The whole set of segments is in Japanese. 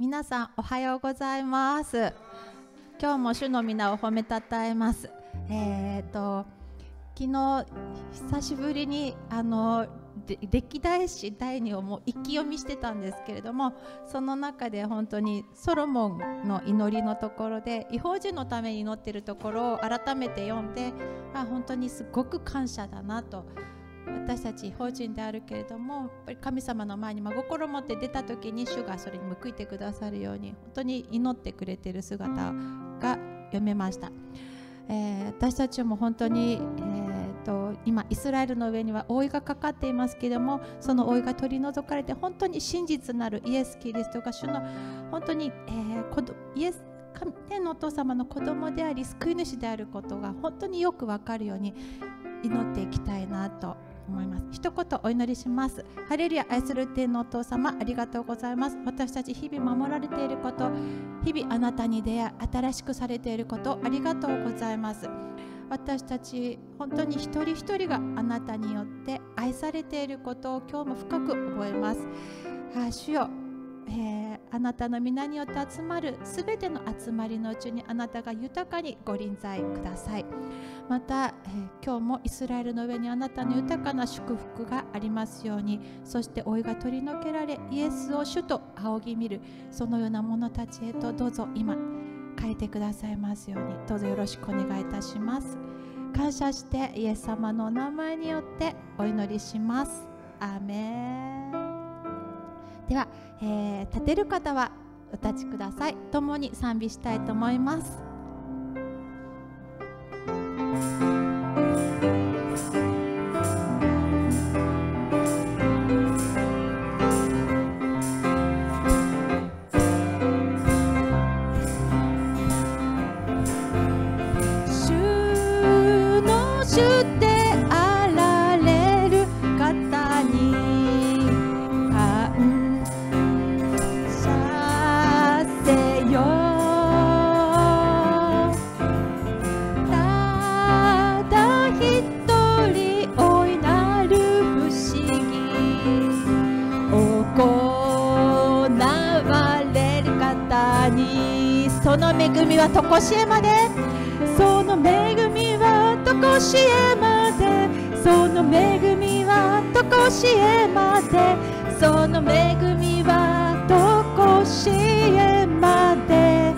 皆さんおはようございます。今日も主の皆を褒めたたえます。えっ、ー、と昨日久しぶりにあの歴代史第2をもう一気読みしてたんですけれどもその中で本当にソロモンの祈りのところで違法人のために祈ってるところを改めて読んであ本当にすごく感謝だなと私たち法人であるけれどもやっぱり神様の前に真心を持って出た時に主がそれに報いてくださるように本当に祈ってくれてる姿が読めました、えー、私たちも本当に、えーと、今イスラエルの上には覆いがかかっていますけれどもその覆いが取り除かれて本当に真実なるイエス・キリストが主の本当に、えー、イエス天のお父様の子供であり救い主であることが本当によく分かるように祈っていきたいなと思います。一言お祈りします。ハレルヤ愛する天のお父様ありがとうございます。私たち日々守られていること日々あなたに出会い新しくされていることありがとうございます。私たち本当に一人一人があなたによって愛されていることを今日も深く覚えます。あ主よえー、あなたの皆によって集まるすべての集まりのうちにあなたが豊かにご臨在ください。また、えー、今日もイスラエルの上にあなたの豊かな祝福がありますようにそして老いが取り除けられイエスを主と仰ぎ見るそのような者たちへとどうぞ今変えてくださいますように。どうぞよろしくお願いいたします。感謝してイエス様のお名前によってお祈りします。アーメン。では、えー、立てる方はお立ちください。共に賛美したいと思います。しえまで。その恵みはとこしえまで。その恵みはとこしえまで。その恵みはとこしえまで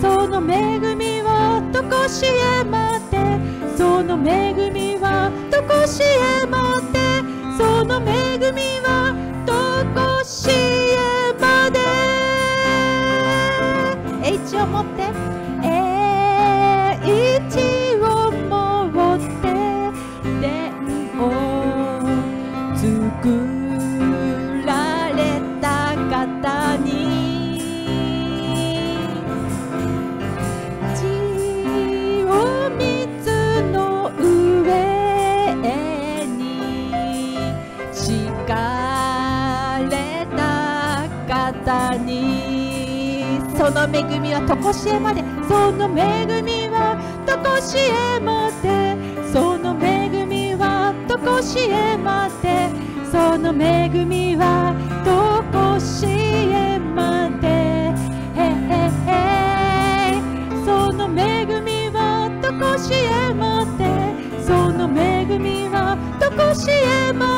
その恵みはとこしえまで。その恵みはとこしえまで。恵みはとこしえまでその恵みはとこしえまでその恵みはとこしえまでその恵みはとこしえまで。その恵みはとこしえまでその恵みはとこしえまで。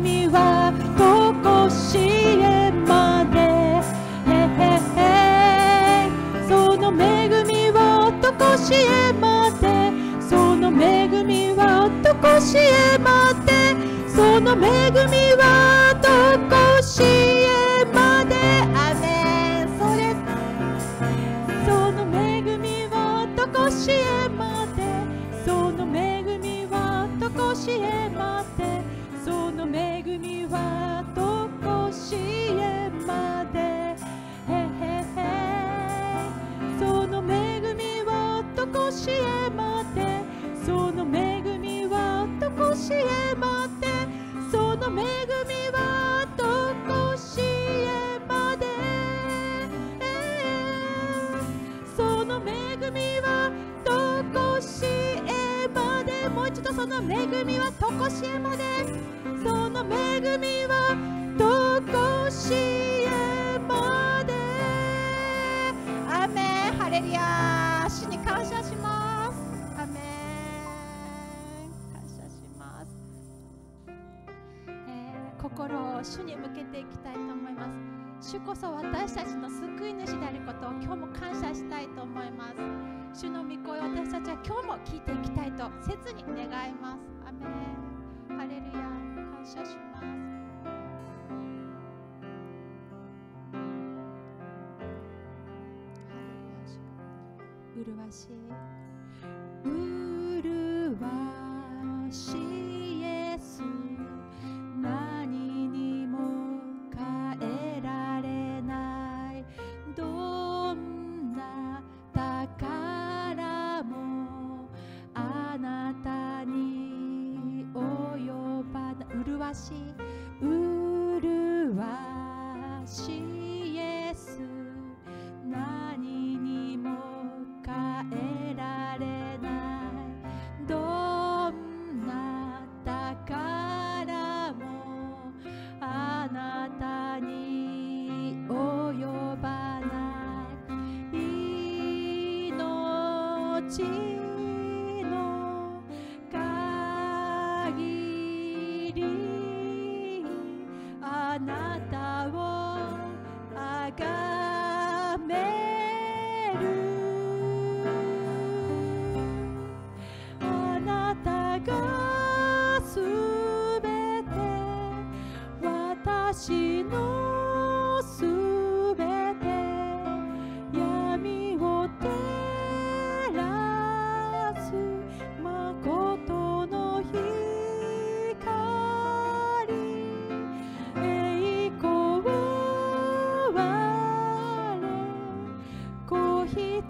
罪はここしえまで。その恵みはとこしえまで。その恵みはとこしえまで。その恵みしえまでその恵みはとこしえまで。その恵みはとこしえまで。もう一度その恵みはとこしえまで。その恵みはとこしえまで。アーメハレルヤ主に向けていきたいと思います。主こそ私たちの救い主であることを今日も感謝したいと思います。主の御声を私たちは今日も聞いていきたいと切に願います。アメン。ハレルヤ。感謝します。うるわしいうるわしイ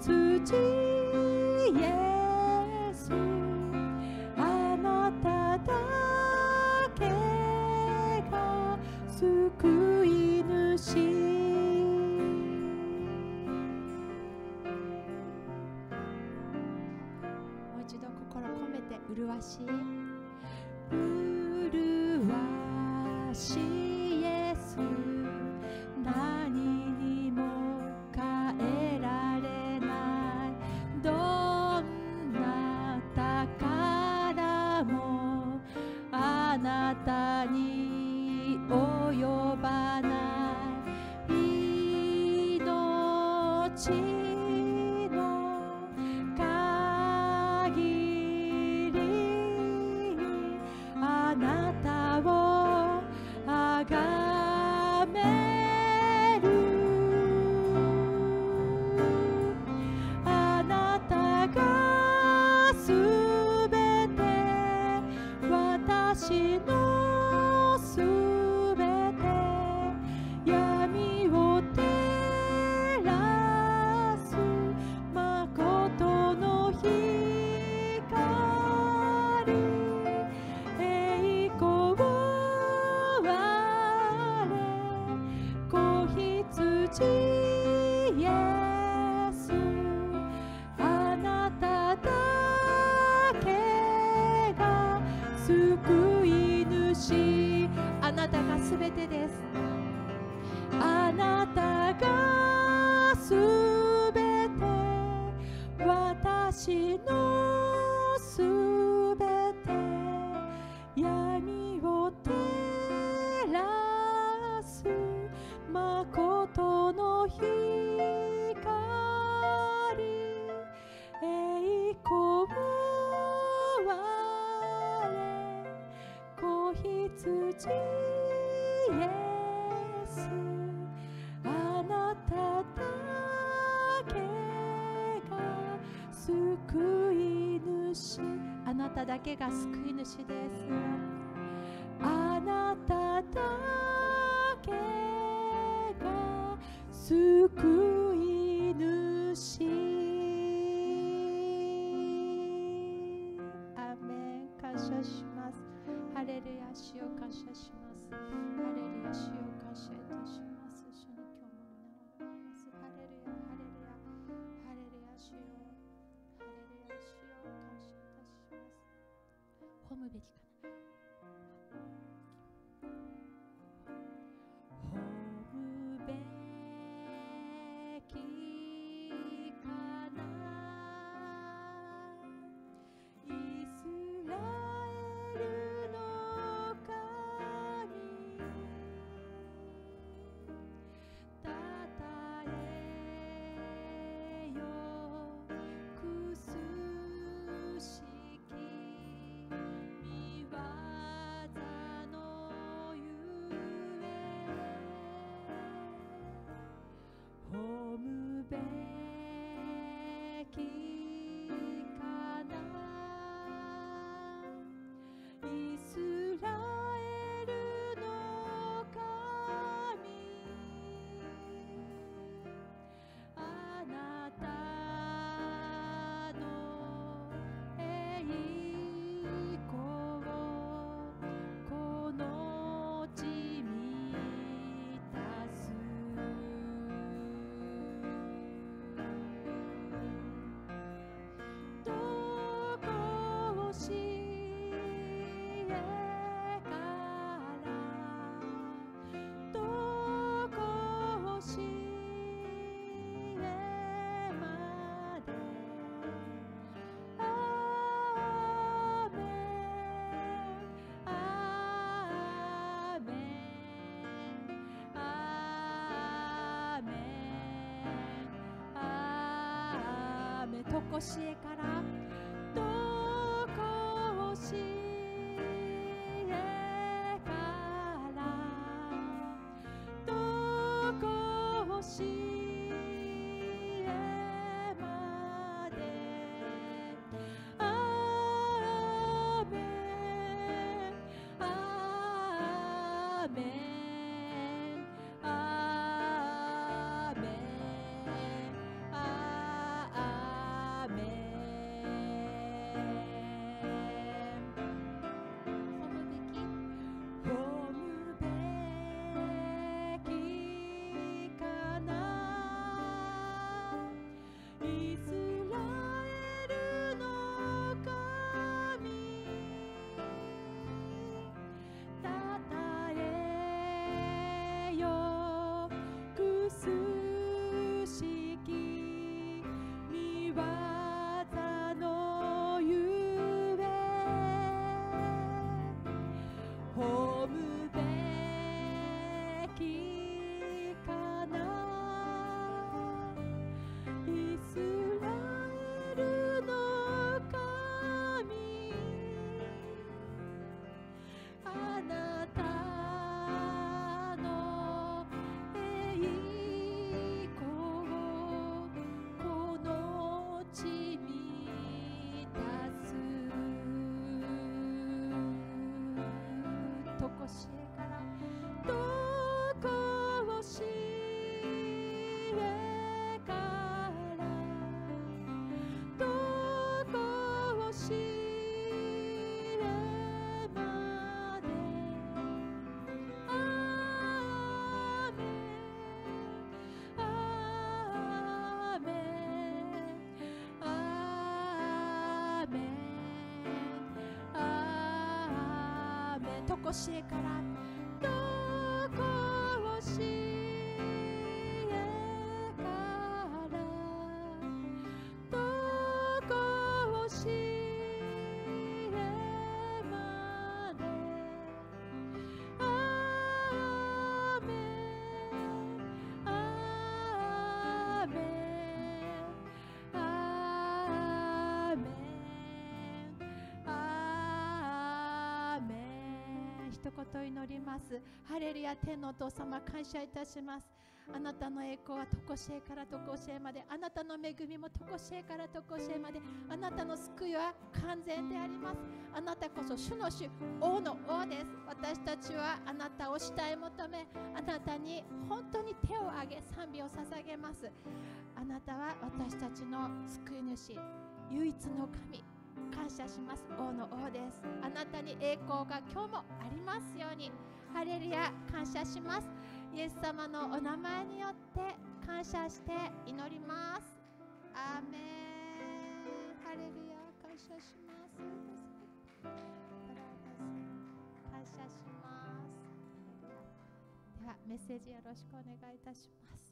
土イエスあなただけが救い主。もう一度心込めて麗しい。ただけが救い主です。とこしえしえからどこしら一言祈ります。ハレルヤ天のお父様感謝いたします。あなたの栄光はとこしえからとこしえまであなたの恵みもとこしえからとこしえまであなたの救いは完全であります。あなたこそ主の主王の王です。私たちはあなたを主い求めあなたに本当に手を挙げ賛美を捧げます。あなたは私たちの救い主唯一の神。感謝します。王の王です。あなたに栄光が今日もありますように。ハレルヤ感謝します。イエス様のお名前によって感謝して祈ります。アーメン。ハレルヤ感謝します。感謝します。ではメッセージよろしくお願いいたします。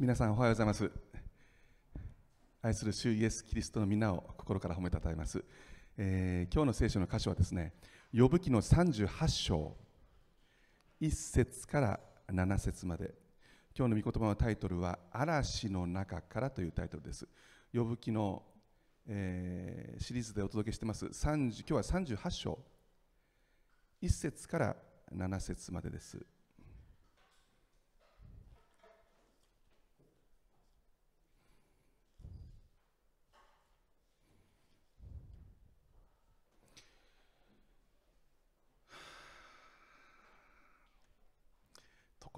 皆さんおはようございます。愛する主イエス・キリストの皆を心から褒めたたえます、えー、今日の聖書の箇所はですね呼ぶ記の38章。1節から7節まで。今日の御言葉のタイトルは嵐の中からというタイトルです。呼ぶ記の、えー、シリーズでお届けしてます。30今日は38章。1節から7節までです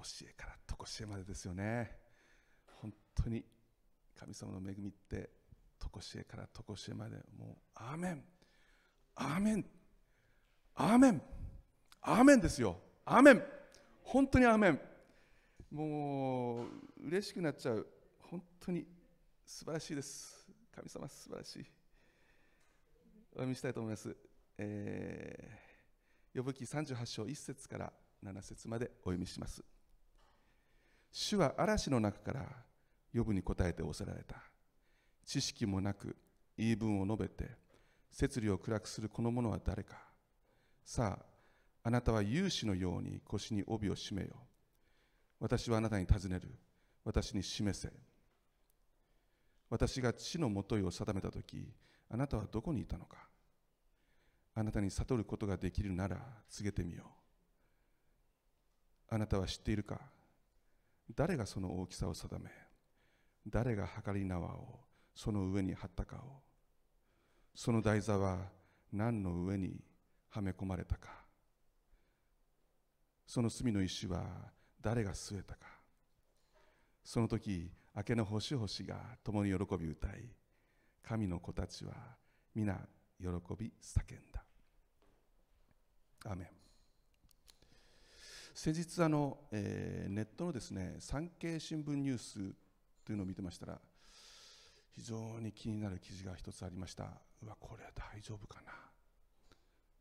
常しえから常しえまでですよね。本当に神様の恵みって常しえから常しえまで。もうアーメン。アーメン。アーメン。アーメンですよ。アーメン。本当にアーメン。もう嬉しくなっちゃう。本当に素晴らしいです。神様素晴らしい。お読みしたいと思います、えー、呼ぶ記38章1節から7節までお読みします。主は嵐の中から呼ぶに答えておせられた。知識もなく言い分を述べて摂理を暗くするこの者は誰か。さああなたは勇士のように腰に帯を締めよ私はあなたに尋ねる。私に示せ。私が地のもといを定めた時あなたはどこにいたのか。あなたに悟ることができるなら告げてみよう。あなたは知っているか。誰がその大きさを定め誰が測り縄をその上に張ったかをその台座は何の上にはめ込まれたかその隅の石は誰が据えたかその時明けの星々が共に喜び歌い神の子たちは皆喜び叫んだ。アメン。先日あの、えー、ネットのですね産経新聞ニュースというのを見てましたら非常に気になる記事が一つありました。うわこれ大丈夫かな？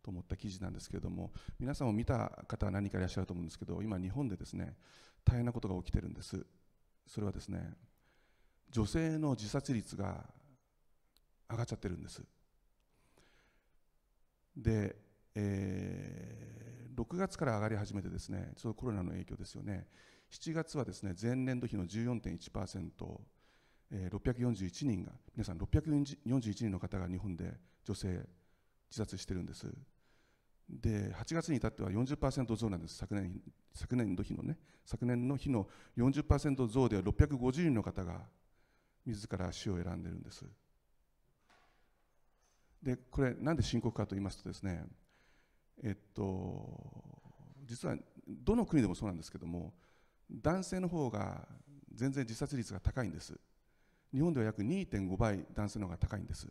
と思った記事なんですけれども皆さんも見た方は何かいらっしゃると思うんですけど今日本でですね大変なことが起きてるんです。それはですね女性の自殺率が上がっちゃってるんです。で、えー6月から上がり始めてですねちょっとコロナの影響ですよね。7月はですね前年度比の14.1%、えー、641人が皆さん641人の方が日本で女性自殺してるんです。で8月に至っては40%増なんです。昨年昨年度比のね。昨年の日の40%増では650人の方が自ら死を選んでるんです。でこれなんで深刻かと言いますとですねえっと、実はどの国でもそうなんですけども男性の方が全然自殺率が高いんです。日本では約2.5倍男性の方が高いんです。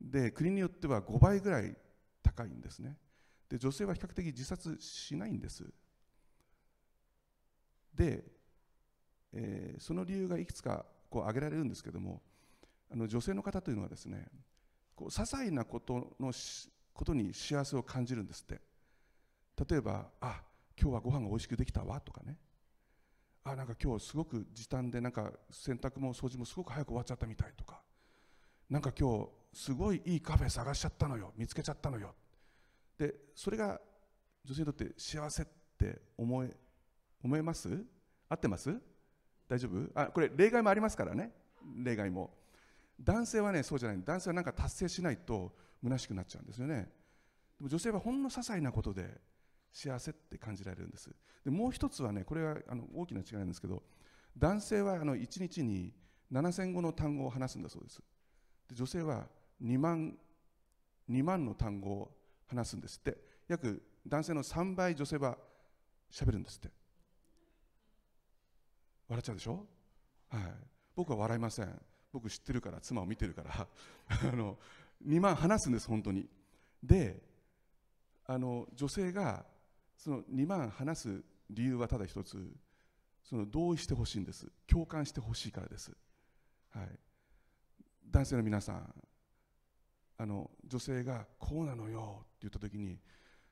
で国によっては5倍ぐらい高いんですね。で女性は比較的自殺しないんです。で、えー、その理由がいくつかこう挙げられるんですけどもあの女性の方というのはですねこう些細なことのしことに幸せを感じるんですって。例えばあ今日はご飯が美味しくできたわとかね。あなんか今日すごく時短でなんか洗濯も掃除もすごく早く終わっちゃったみたいとか。なんか今日すごいいいカフェ探しちゃったのよ。見つけちゃったのよ。でそれが女性にとって幸せって思え思えます？合ってます？大丈夫？あこれ例外もありますからね。例外も。男性はねそうじゃない。男性はなんか達成しないと虚しくなっちゃうんですよね。でも女性はほんの些細なことで幸せって感じられるんです。でもう一つはねこれはあの大きな違いなんですけど男性はあの1日に7000語の単語を話すんだそうです。で女性は2万 ,2 万の単語を話すんですって。約男性の3倍女性は喋るんですって。笑っちゃうでしょ、はい、僕は笑いません。僕知ってるから妻を見てるから。あの2万話すんです本当に。であの女性がその2万話す理由はただ一つ。その同意してほしいんです。共感してほしいからです、はい、男性の皆さんあの女性がこうなのよって言った時に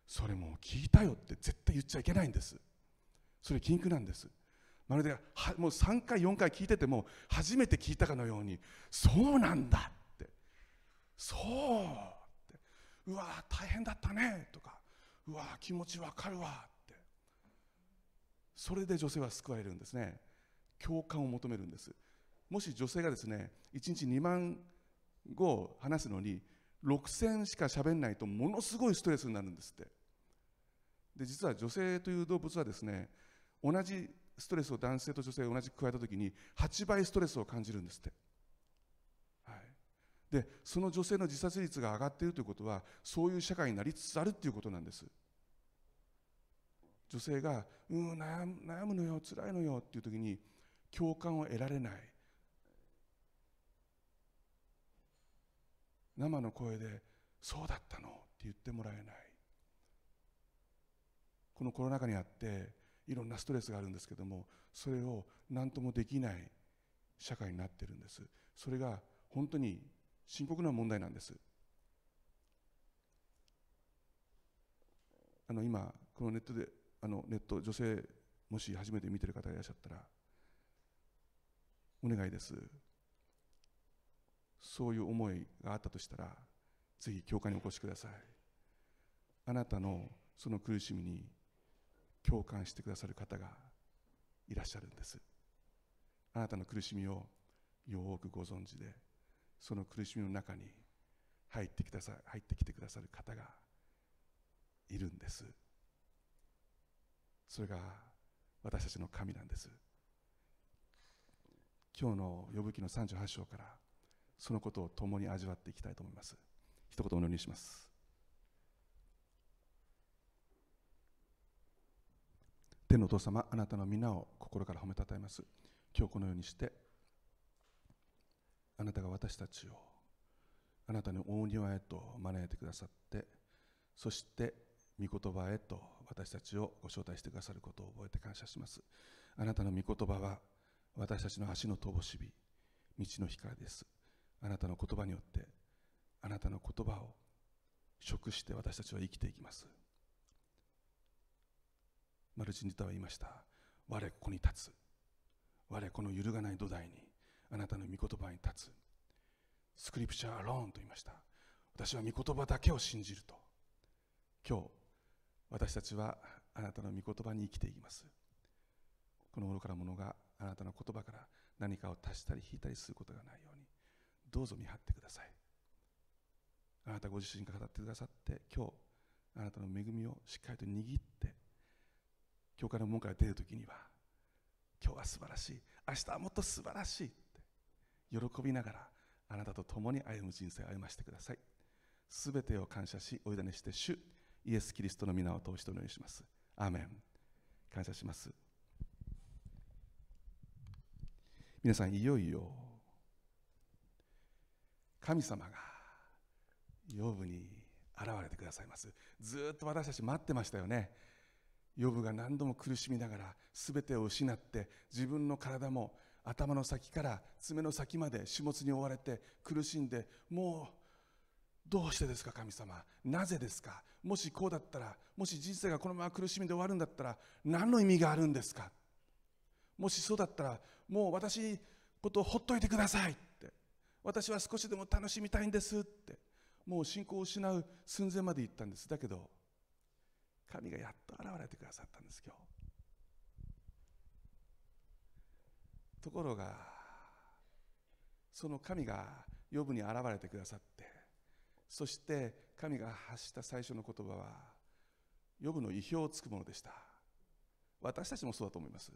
それもう聞いたよって絶対言っちゃいけないんです。それ禁句なんです。まるではもう3回4回聞いてても初めて聞いたかのようにそうなんだそうって。うわ大変だったね。とか。うわ気持ちわかるわ。って。それで女性は救われるんですね。共感を求めるんです。もし女性がですね1日2万語話すのに6000しか喋んないとものすごいストレスになるんですって。で実は女性という動物はですね同じストレスを男性と女性が同じく加えた時に8倍ストレスを感じるんですって、でその女性の自殺率が上がっているということはそういう社会になりつつあるということなんです。女性が「うん悩む悩むのよ辛いのよ」っていう時に共感を得られない。生の声で「そうだったの」って言ってもらえない。このコロナ禍にあっていろんなストレスがあるんですけどもそれを何ともできない社会になってるんです。それが本当に深刻な問題なんです。あの今このネットであのネット女性もし初めて見てる方いらっしゃったらお願いです。そういう思いがあったとしたらぜひ教会にお越しください。あなたのその苦しみに共感してくださる方がいらっしゃるんです。あなたの苦しみをよくご存知でその苦しみの中に入ってきたさ入ってきてくださる方がいるんです。それが私たちの神なんです。今日の呼ぶ記の38章からそのことを共に味わっていきたいと思います。一言お祈りします。天のお父様あなたの皆を心から褒めたたえます。今日このようにしてあなたが私たちをあなたの大庭へと招いてくださってそして御言葉へと私たちをご招待してくださることを覚えて感謝します。あなたの御言葉は私たちの足の灯火道の光です。あなたの言葉によってあなたの言葉を食して私たちは生きていきます。マルチニタは言いました。我ここに立つ。我この揺るがない土台にあなたの御言葉に立つ。スクリプチャーアローンと言いました。私は御言葉だけを信じると。今日私たちはあなたの御言葉に生きていきます。この愚かなものがあなたの言葉から何かを足したり引いたりすることがないように。どうぞ見張ってください。あなたご自身が語ってくださって今日あなたの恵みをしっかりと握って教会の門から出るときには今日は素晴らしい。明日はもっと素晴らしい。喜びながらあなたと共に歩む人生を歩ませてください。すべてを感謝しお委ねして主イエス・キリストの皆を通してお願いします。アーメン。感謝します。皆さんいよいよ神様が養分に現れてくださいます。ずっと私たち待ってましたよね。ヨブが何度も苦しみながら全てを失って自分の体も頭の先から爪の先まで始末に追われて苦しんでもうどうしてですか神様。なぜですか？もしこうだったらもし人生がこのまま苦しみで終わるんだったら何の意味があるんですか？もしそうだったらもう私ことをほっといてくださいって。私は少しでも楽しみたいんですって。もう信仰を失う寸前まで行ったんです。だけど神がやっと現れてくださったんです今日。ところがその神が呼ぶに現れてくださってそして神が発した最初の言葉は呼ぶの意表をつくものでした。私たちもそうだと思います。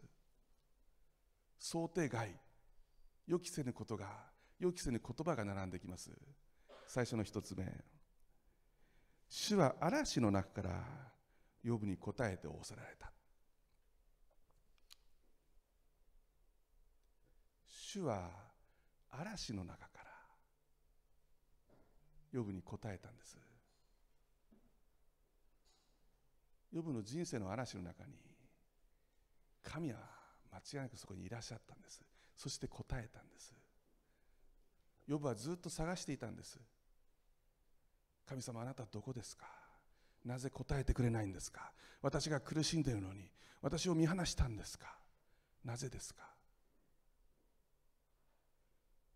想定外予期せぬことが予期せぬ言葉が並んできます。最初の一つ目主は嵐の中から呼ぶに答えて仰せられた。主は嵐の中から呼ぶに答えたんです。呼ぶの人生の嵐の中に神は間違いなくそこにいらっしゃったんです。そして答えたんです。呼ぶはずっと探していたんです。神様あなたどこですか？なぜ答えてくれないんですか？私が苦しんでいるのに私を見放したんですか？なぜですか？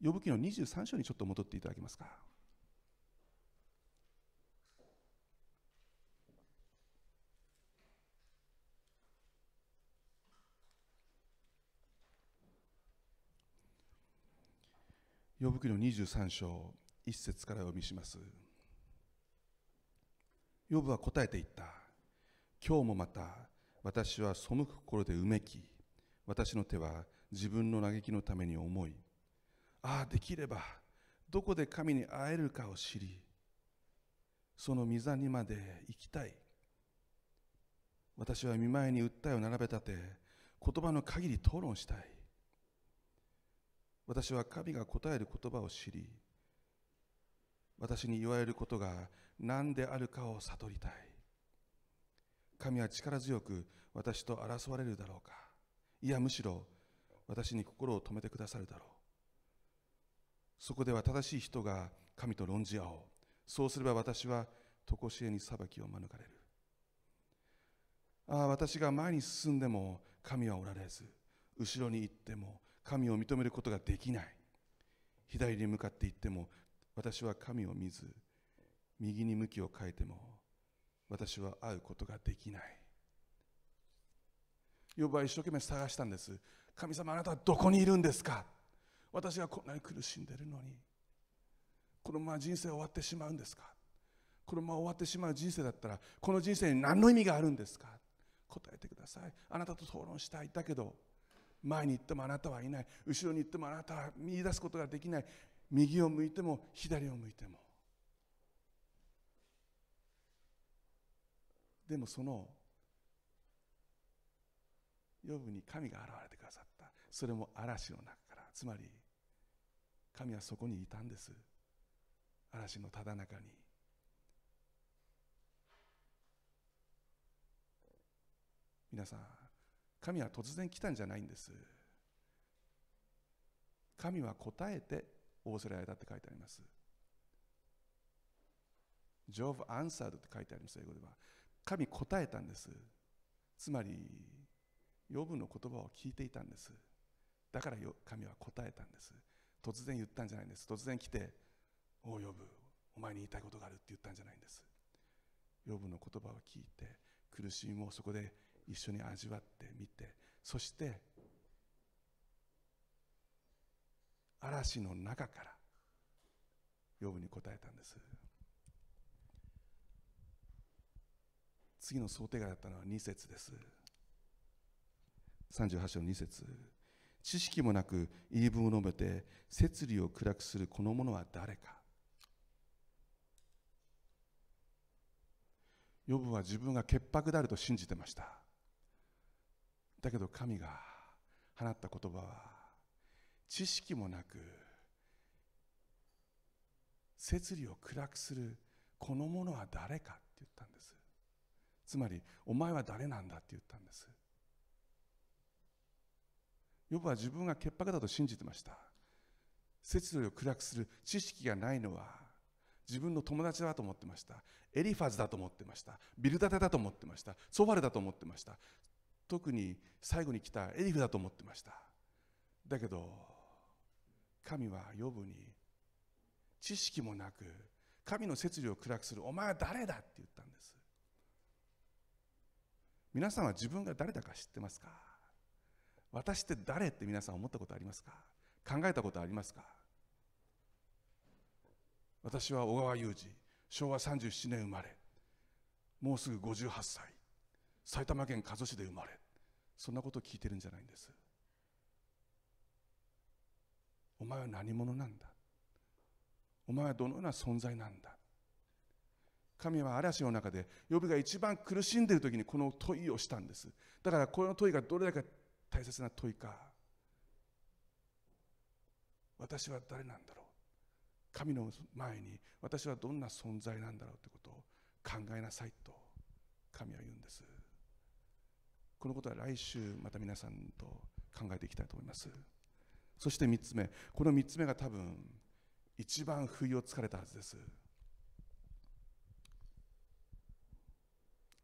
呼ぶ記の23章にちょっと戻っていただけますか？呼ぶ記の23章1節から読みします。呼ぶは答えていった。今日もまた私は背く心でうめき私の手は自分の嘆きのために思い。ああできればどこで神に会えるかを知りその御座にまで行きたい。私は見舞いに訴えを並べ立て言葉の限り討論したい。私は神が答える言葉を知り私に言われることが何であるかを悟りたい。神は力強く私と争われるだろうか。いやむしろ私に心を止めてくださるだろうそこでは正しい人が神と論じ合おう。そうすれば私は常しえに裁きを免れる。ああ私が前に進んでも神はおられず後ろに行っても神を認めることができない。左に向かって行っても私は神を見ず右に向きを変えても私は会うことができない。ヨブは一生懸命探したんです。神様あなたはどこにいるんですか？私がこんなに苦しんでるのにこのまま人生終わってしまうんですか？このまま終わってしまう人生だったらこの人生に何の意味があるんですか？答えてください。あなたと討論したい。だけど前に行ってもあなたはいない。後ろに行ってもあなたは見出すことができない。右を向いても左を向いても。でもその呼ぶに神が現れてくださった。それも嵐の中から。つまり神はそこにいたんです。嵐のただ中に。皆さん神は突然来たんじゃないんです。神は答えて仰せられたって書いてあります。Job answered って書いてあります英語では。神答えたんです。つまりヨブの言葉を聞いていたんです。だから神は答えたんです。突然言ったんじゃないんです。突然来て「おうヨブお前に言いたいことがある」って言ったんじゃないんです。ヨブの言葉を聞いて苦しみもそこで一緒に味わってみてそして嵐の中からヨブに答えたんです。次の想定外だったのは2節です。38章2節。知識もなく言い分を述べて摂理を暗くするこの者は誰か。ヨブは自分が潔白であると信じてました。だけど神が放った言葉は知識もなく摂理を暗くするこの者は誰かって言ったんです。つまりお前は誰なんだって言ったんです。ヨブは自分が潔白だと信じてました摂理を暗くする知識がないのは自分の友達だと思ってましたエリファズだと思ってましたビルダテだと思ってましたソファルだと思ってました特に最後に来たエリフだと思ってましただけど神は呼ぶに知識もなく神の摂理を暗くするお前は誰だって言ったんです皆さんは自分が誰だか知ってますか私って誰って皆さん思ったことありますか？考えたことありますか？私は小川雄二。昭和37年生まれ。もうすぐ58歳。埼玉県加須市で生まれ。そんなことを聞いてるんじゃないんです。お前は何者なんだ？お前はどのような存在なんだ？神は嵐の中で呼びが一番苦しんでいる時にこの問いをしたんです。だからこの問いがどれだけ大切な問いか。私は誰なんだろう。神の前に私はどんな存在なんだろうということを考えなさいと神は言うんです。このことは来週また皆さんと考えていきたいと思います。そして3つ目この3つ目が多分一番不意をつかれたはずです。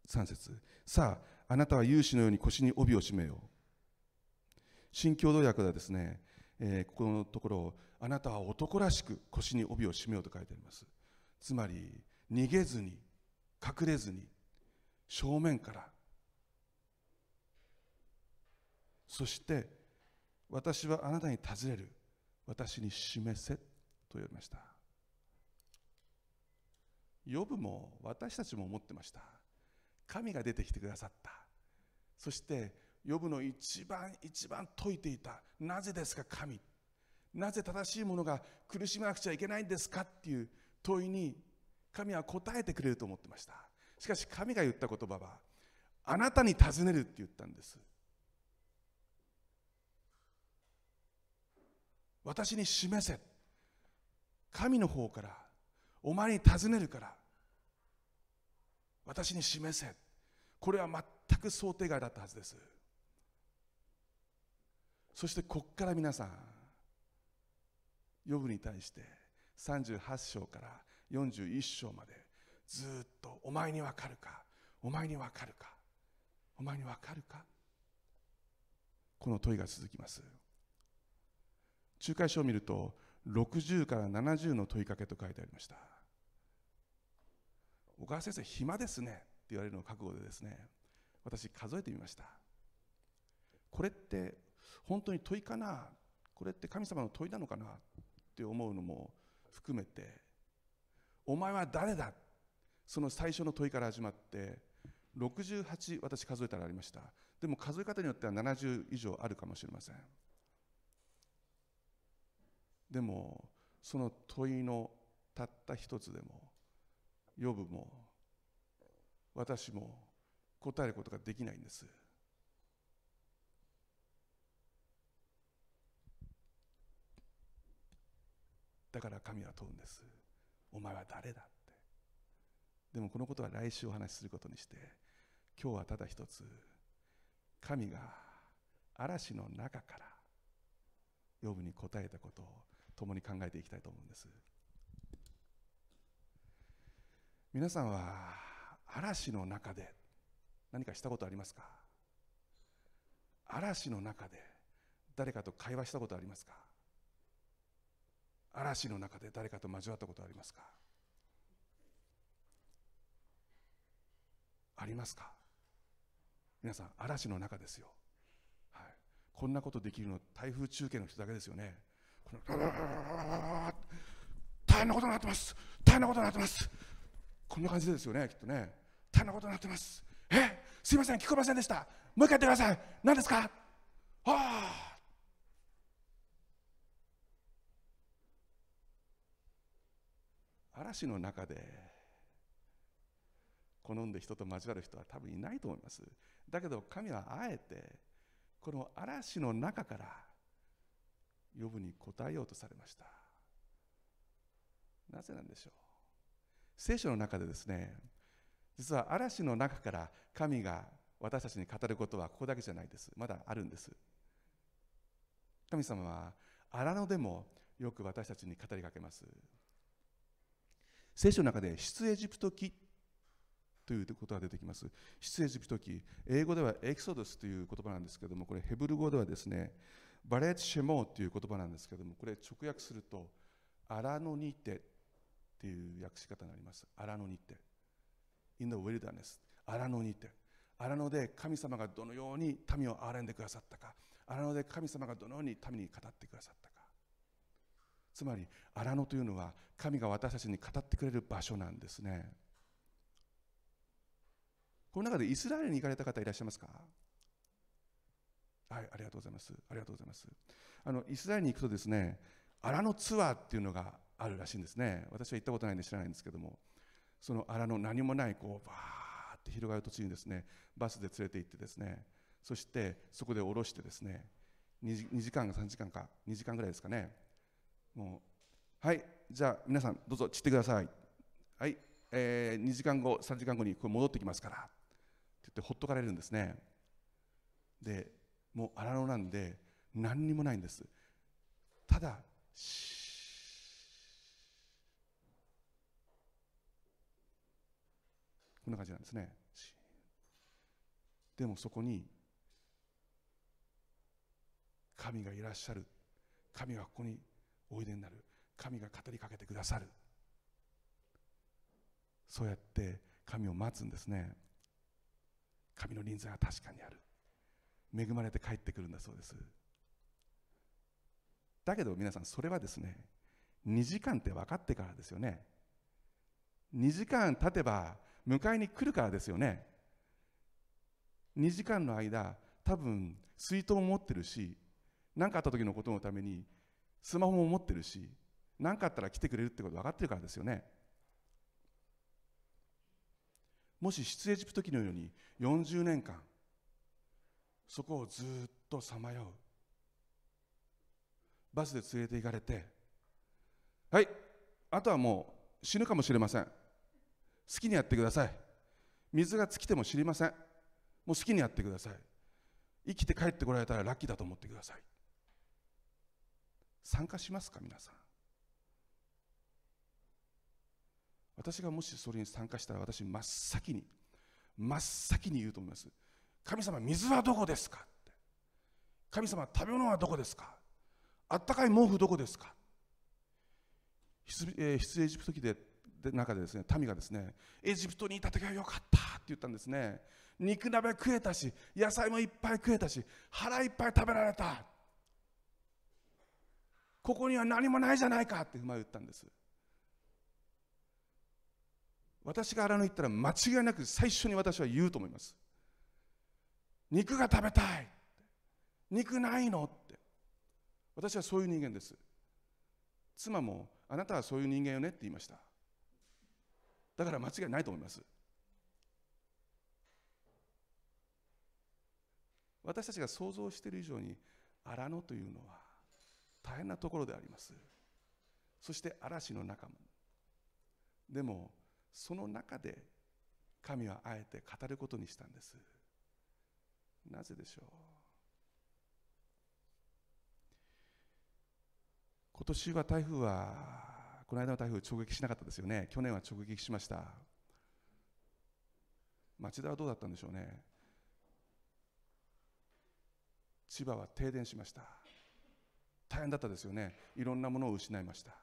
3節。さああなたは勇士のように腰に帯を締めよう。新共同訳ではですね、えー、ここのところあなたは男らしく腰に帯を締めようと書いてあります。つまり逃げずに隠れずに正面から。そして私はあなたに尋ねる。私に示せ。と言われました。ヨブも私たちも思ってました。神が出てきてくださった。そしてヨブの一番一番説いていた。なぜですか神。なぜ正しいものが苦しまなくちゃいけないんですかっていう問いに神は答えてくれると思ってました。しかし神が言った言葉はあなたに尋ねるって言ったんです。私に示せ。神の方からお前に尋ねるから私に示せ。これは全く想定外だったはずです。そしてここから皆さんヨブに対して38章から41章までずっとお前にわかるかお前にわかるかお前にわかるか。この問いが続きます。仲介書を見ると60から70の問いかけと書いてありました。小川先生暇ですねって言われるのを覚悟でですね私数えてみました。これって本当に問いかなこれって神様の問いなのかなって思うのも含めてお前は誰だその最初の問いから始まって68私数えたらありました。でも数え方によっては70以上あるかもしれません。でもその問いのたった一つでも呼ぶも私も答えることができないんです。だから神は問うんです。お前は誰だって。でもこのことは来週お話しすることにして今日はただ一つ神が嵐の中から呼ぶに答えたことを共に考えていきたいと思うんです。皆さんは嵐の中で何かしたことありますか？嵐の中で誰かと会話したことありますか？嵐の中で誰かと交わったことありますか？ありますか？皆さん嵐の中ですよ、はい、こんなことできるの台風中継の人だけですよね。大変なことになってます。大変なことになってます。こんな感じですよねきっとね。大変なことになってます。え？すいません聞こえませんでした。もう一回言ってください。何ですか？はあ嵐の中で好んで人と交わる人は多分いないと思います。だけど神はあえてこの嵐の中から呼ぶに答えようとされました。なぜなんでしょう。聖書の中でですね実は嵐の中から神が私たちに語ることはここだけじゃないです。まだあるんです。神様は荒野でもよく私たちに語りかけます。聖書の中で出エジプト記ということが出てきます。出エジプト記。英語ではエクソドスという言葉なんですけどもこれヘブル語ではですねバレッシェモーという言葉なんですけどもこれ直訳すると荒野にてっていう訳し方になります。荒野にて in the wilderness 荒野にて荒野で神様がどのように民を憐れんでくださったか。荒野で神様がどのように民に語ってくださったつまり荒野というのは神が私たちに語ってくれる場所なんですね。この中でイスラエルに行かれた方いらっしゃいますか？はいありがとうございます。ありがとうございます。あのイスラエルに行くとですね荒野ツアーっていうのがあるらしいんですね。私は行ったことないんで知らないんですけども。その荒野何もないこうバーって広がる土地にですねバスで連れて行ってですねそしてそこで降ろしてですね 2, 2時間か3時間か2時間ぐらいですかね。もうはいじゃあ皆さんどうぞ散ってください。はい、えー、2時間後3時間後にこれ戻ってきますから。って言ってほっとかれるんですね。でもう荒野なんで何にもないんです。ただこんな感じなんですね。でもそこに神がいらっしゃる。神がここにおいでになる。神が語りかけてくださる。そうやって神を待つんですね。神の臨在は確かにある。恵まれて帰ってくるんだそうです。だけど皆さんそれはですね2時間って分かってからですよね。2時間経てば迎えに来るからですよね。2時間の間多分水筒も持ってるし何かあった時のことのためにスマホも持ってるし何かあったら来てくれるってこと分かってるからですよね。もし出エジプト記のように40年間そこをずっとさまよう。バスで連れて行かれてはいあとはもう死ぬかもしれません。好きにやってください。水が尽きても知りません。もう好きにやってください。生きて帰ってこられたらラッキーだと思ってください。参加しますか皆さん？私がもしそれに参加したら私真っ先に真っ先に言うと思います。神様水はどこですか？って神様食べ物はどこですか？あったかい毛布どこですか？出エジプト記で中でですね民がですねエジプトにいた時はよかったって言ったんですね。肉鍋食えたし野菜もいっぱい食えたし腹いっぱい食べられた。ここには何もないじゃないかって不満を言ったんです。私が荒野行ったら間違いなく最初に私は言うと思います。肉が食べたい肉ないのって。私はそういう人間です。妻もあなたはそういう人間よねって言いました。だから間違いないと思います。私たちが想像している以上に荒野というのは大変なところであります。そして嵐の中も。でもその中で神はあえて語ることにしたんです。なぜでしょう？今年は台風はこの間の台風直撃しなかったですよね。去年は直撃しました。町田はどうだったんでしょうね。千葉は停電しました。大変だったですよね。いろんなものを失いました。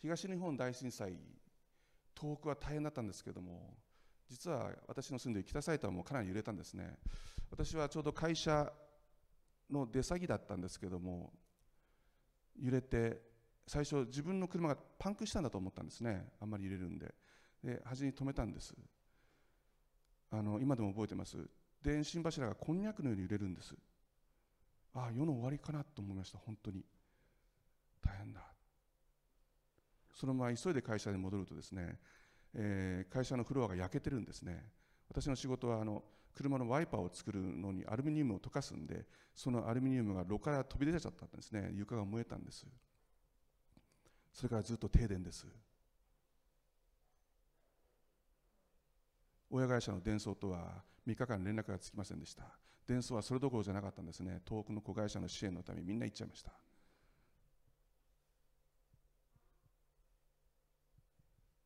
東日本大震災東北は大変だったんですけども実は私の住んでいる北サイトはもかなり揺れたんですね。私はちょうど会社の出先だったんですけども揺れて最初自分の車がパンクしたんだと思ったんですね。あんまり揺れるんで。で端に止めたんです。あの今でも覚えてます。電信柱がこんにゃくのように揺れるんです。ああ世の終わりかなと思いました。本当に。大変だ。そのまま急いで会社に戻るとですねえー、会社のフロアが焼けてるんですね。私の仕事はあの車のワイパーを作るのにアルミニウムを溶かすんでそのアルミニウムが炉から飛び出ちゃったんですね。床が燃えたんです。それからずっと停電です。親会社の伝送とは3日間連絡がつきませんでした。伝送はそれどころじゃなかったんですね。遠くの子会社の支援のためみんな行っちゃいました。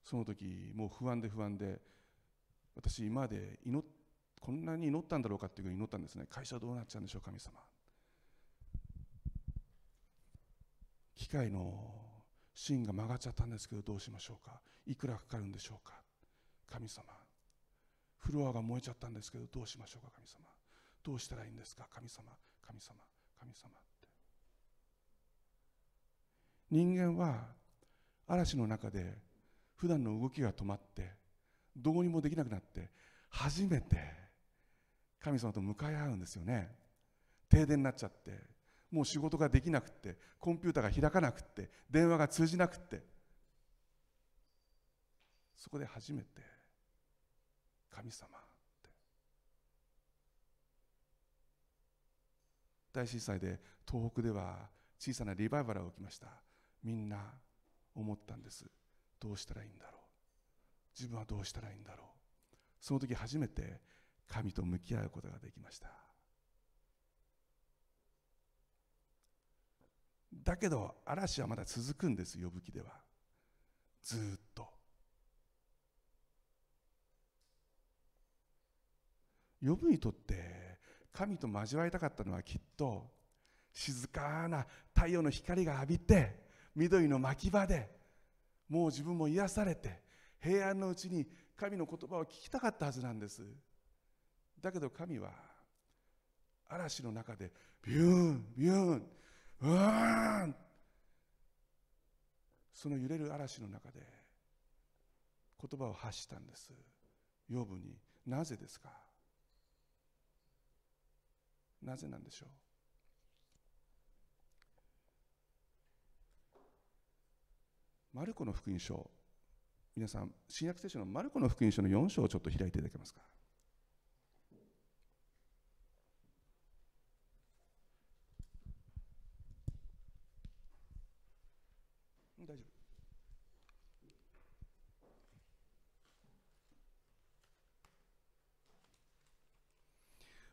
その時もう不安で不安で私今まで祈こんなに祈ったんだろうかっていうふうに祈ったんですね。会社どうなっちゃうんでしょう神様。機械の芯が曲がっちゃったんですけどどうしましょうか。いくらかかるんでしょうか。神様フロアが燃えちゃったんですけどどうしましょうか神様。どうしたらいいんですか？神様神様神様って。人間は嵐の中で普段の動きが止まってどうにもできなくなって初めて神様と向かい合うんですよね。停電になっちゃってもう仕事ができなくってコンピューターが開かなくって電話が通じなくって。そこで初めて神様って。大震災で東北では小さなリバイバルが起きました。みんな思ったんです。どうしたらいいんだろう。自分はどうしたらいいんだろう。その時初めて神と向き合うことができました。だけど嵐はまだ続くんです。呼ぶ記では。ずっと。呼ぶにとって神と交わりたかったのはきっと静かな太陽の光が浴びて緑の牧場でもう自分も癒されて平安のうちに神の言葉を聞きたかったはずなんです。だけど神は嵐の中でビューンビューンうわーんその揺れる嵐の中で言葉を発したんです。ヨブになぜですか？なぜなんでしょう？マルコの福音書皆さん新約聖書のマルコの福音書の4章をちょっと開いていただけますか？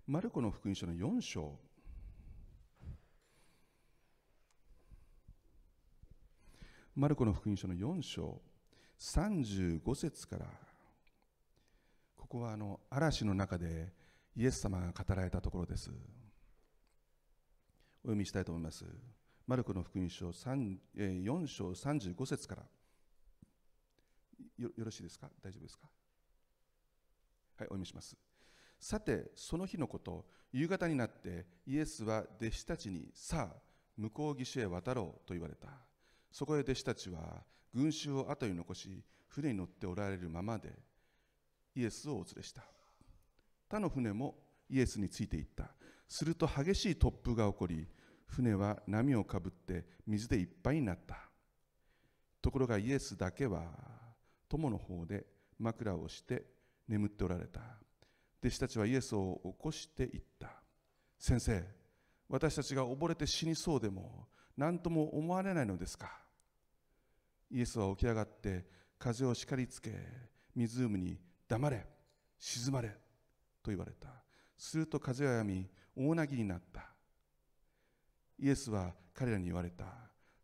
マルコの福音書の4章。マルコの福音書の4章。35節から。ここはあの嵐の中でイエス様が語られたところです。お読みしたいと思います。マルコの福音書4章35節から。よよろしいですか？大丈夫ですか？はいお読みします。さてその日のこと夕方になってイエスは弟子たちにさあ向こう岸へ渡ろうと言われた。そこへ弟子たちは群衆を後に残し船に乗っておられるままでイエスをお連れした。他の船もイエスについていった。すると激しい突風が起こり船は波をかぶって水でいっぱいになった。ところがイエスだけは友の方で枕をして眠っておられた。弟子たちはイエスを起こして言った。先生私たちが溺れて死にそうでも何とも思われないのですか？イエスは起き上がって風を叱りつけ湖に黙れ静まれと言われた。すると風はやみ大なぎになった。イエスは彼らに言われた。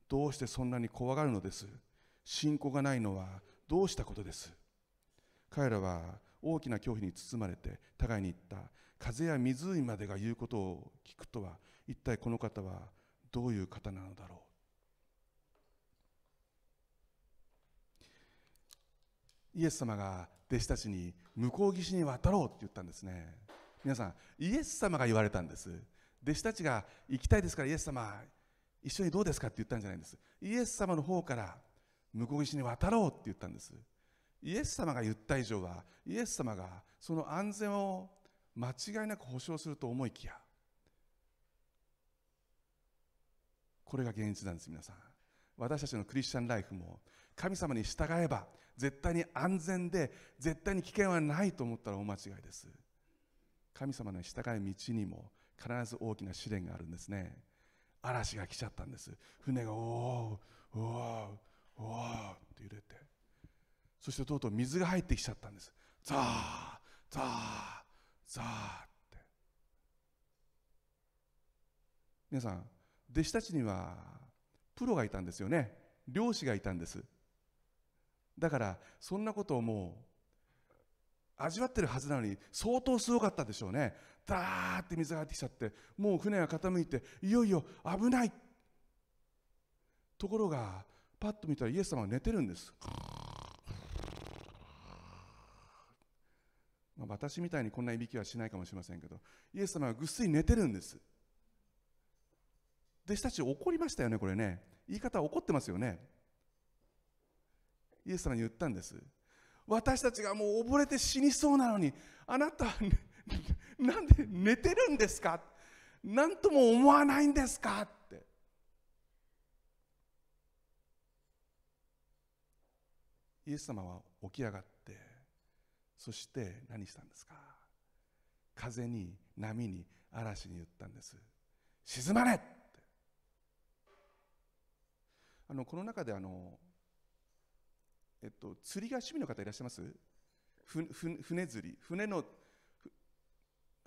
どうしてそんなに怖がるのです？信仰がないのはどうしたことです？彼らは大きな恐怖に包まれて互いに言った風や湖までが言うことを聞くとは一体この方はどういう方なのだろう。イエス様が弟子たちに向こう岸に渡ろうって言ったんですね。皆さんイエス様が言われたんです。弟子たちが行きたいですからイエス様一緒にどうですかって言ったんじゃないんです。イエス様の方から向こう岸に渡ろうって言ったんです。イエス様が言った以上はイエス様がその安全を間違いなく保証すると思いきやこれが現実なんです皆さん。私たちのクリスチャンライフも神様に従えば絶対に安全で絶対に危険はないと思ったら大間違いです。神様の従い道にも必ず大きな試練があるんですね。嵐が来ちゃったんです。船がおおおおおおって揺れて。そしてとうとう水が入ってきちゃったんです。ザーザーザーって。皆さん弟子たちにはプロがいたんですよね。漁師がいたんです。だからそんなことをもう味わってるはずなのに相当すごかったでしょうね。ダーって水が入ってきちゃってもう船が傾いていよいよ危ない。ところがパッと見たらイエス様が寝てるんです。まあ、私みたいにこんないびきはしないかもしれませんけどイエス様はぐっすり寝てるんです。弟子たち怒りましたよねこれね。言い方怒ってますよね。イエス様に言ったんです。私たちがもう溺れて死にそうなのにあなた、なんで寝てるんですか？何とも思わないんですか？って。イエス様は起き上がってそして何したんですか？風に波に嵐に言ったんです。沈まれって。あのこの中であのえっと、釣りが趣味の方いらっしゃいます？ふふ船釣り。船の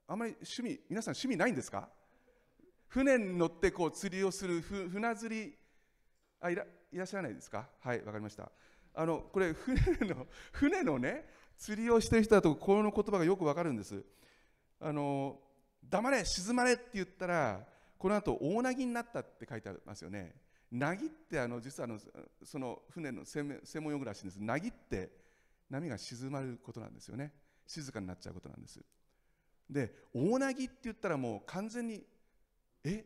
あまり趣味皆さん趣味ないんですか？船に乗ってこう釣りをするふ船釣りあいらいらっしゃらないですか？はいわかりました。あのこれ船の船のね釣りをしてる人だとこの言葉がよくわかるんです。あの黙れ沈まれって言ったらこの後大なぎになったって書いてありますよね。なぎってあの実はあのその船の専門用語らしいんです。なぎって波が静まることなんですよね。静かになっちゃうことなんです。で大なぎって言ったらもう完全にえ？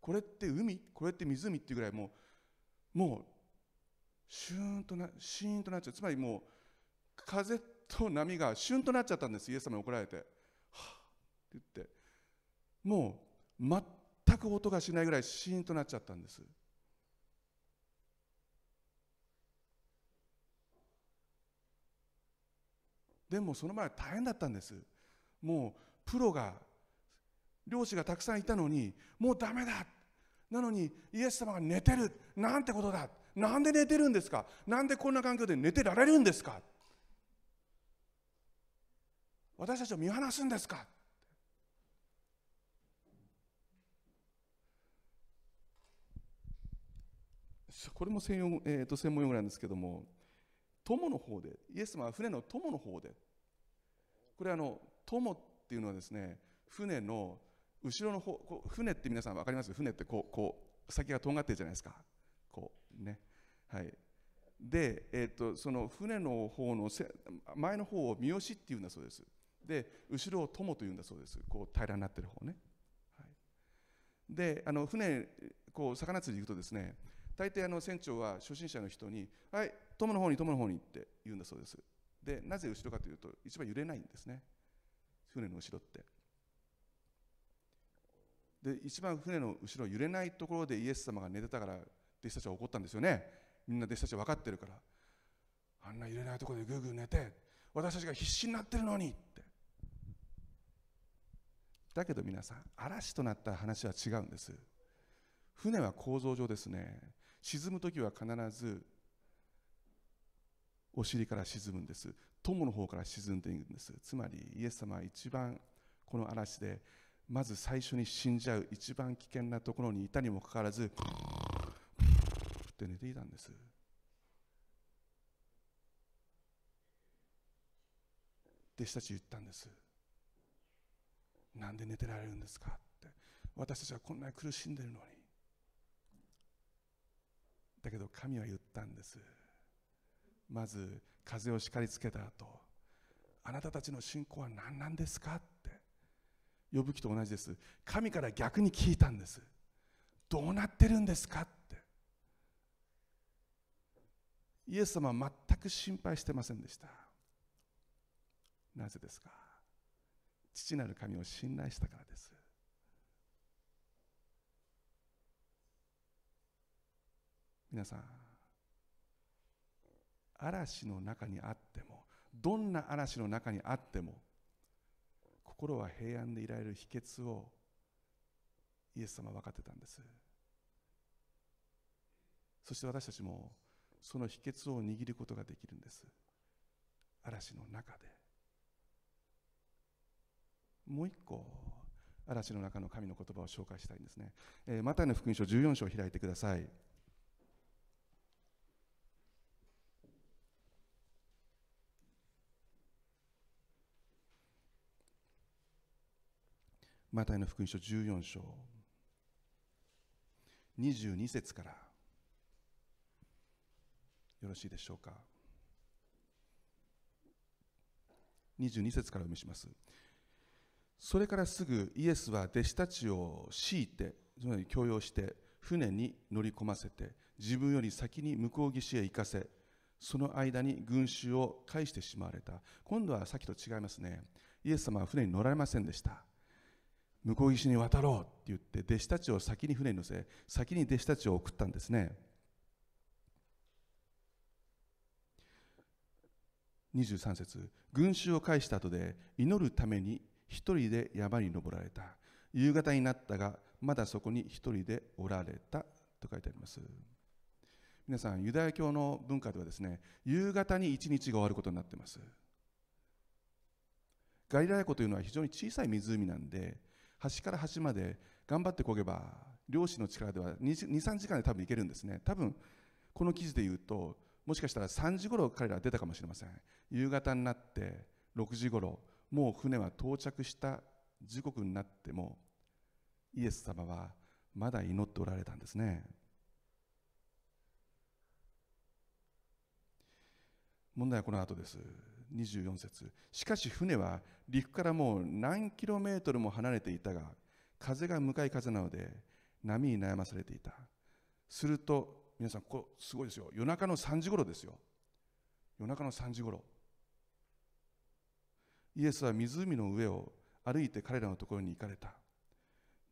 これって海？これって湖？っていうぐらいもうもうシューンとなシーンとなっちゃう。つまりもう風と波がシュンとなっちゃったんですイエス様に怒られて。はあって言って。もう全く音がしないぐらいシーンとなっちゃったんです。でもその前は大変だったんです。もうプロが漁師がたくさんいたのにもうダメだ。なのにイエス様が寝てる。なんてことだ。なんで寝てるんですか。なんでこんな環境で寝てられるんですか。私たちを見放すんですか？これも専用、えー、と専門用語なんですけども友の方でイエス様は船の友の方で。これあの友っていうのはですね船の後ろの方こう船って皆さん分かります？船ってこうこう先がとんがってるじゃないですか。こうね。はい。で、えーと、その船の方のせ前の方を三好っていうんだそうです。で後ろを友というんだそうです。こう平らになってる方ね、はい、であの船こう魚釣り行くとですね大抵あの船長は初心者の人に「はい友の方に友の方に」って言うんだそうです。でなぜ後ろかというと一番揺れないんですね。船の後ろって。で一番船の後ろ揺れないところでイエス様が寝てたから弟子たちは怒ったんですよね。みんな弟子たちは分かってるから。あんな揺れないところでぐーぐー寝て私たちが必死になってるのにだけど皆さん嵐となった話は違うんです。船は構造上ですね。沈む時は必ずお尻から沈むんです。友の方から沈んでいくんです。つまりイエス様は一番この嵐でまず最初に死んじゃう一番危険なところにいたにもかかわらずって寝ていたんです。弟子たち言ったんです。なんで寝てられるんですかって。私たちはこんなに苦しんでるのに。だけど神は言ったんです。まず風を叱りつけた後あなたたちの信仰は何なんですかって。呼ぶ気と同じです。神から逆に聞いたんです。どうなってるんですかって。イエス様は全く心配してませんでした。なぜですか？父なる神を信頼したからです。皆さん嵐の中にあってもどんな嵐の中にあっても心は平安でいられる秘訣をイエス様は分かってたんです。そして私たちもその秘訣を握ることができるんです。嵐の中で。もう一個嵐の中の神の言葉を紹介したいんですね、えー、マタイの福音書14章を開いてください。マタイの福音書14章。22節から。よろしいでしょうか。22節からお見せします。それからすぐイエスは弟子たちを強いてつまり強要して船に乗り込ませて自分より先に向こう岸へ行かせその間に群衆を返してしまわれた。今度はさっきと違いますね。イエス様は船に乗られませんでした。向こう岸に渡ろうって言って弟子たちを先に船に乗せ先に弟子たちを送ったんですね。23節。群衆を返した後で祈るために一人で山に登られた。夕方になったがまだそこに一人でおられた。と書いてあります。皆さんユダヤ教の文化ではですね夕方に一日が終わることになっています。ガリラヤ湖というのは非常に小さい湖なんで端から端まで頑張ってこげば漁師の力では23時間で多分行けるんですね。多分この記事で言うともしかしたら3時頃彼らは出たかもしれません。夕方になって6時頃もう船は到着した時刻になってもイエス様はまだ祈っておられたんですね。問題はこの後です。24節。しかし船は陸からもう何キロメートルも離れていたが風が向かい風なので波に悩まされていた。すると皆さんここすごいですよ。夜中の3時頃ですよ。夜中の3時頃。イエスは湖の上を歩いて彼らのところに行かれた。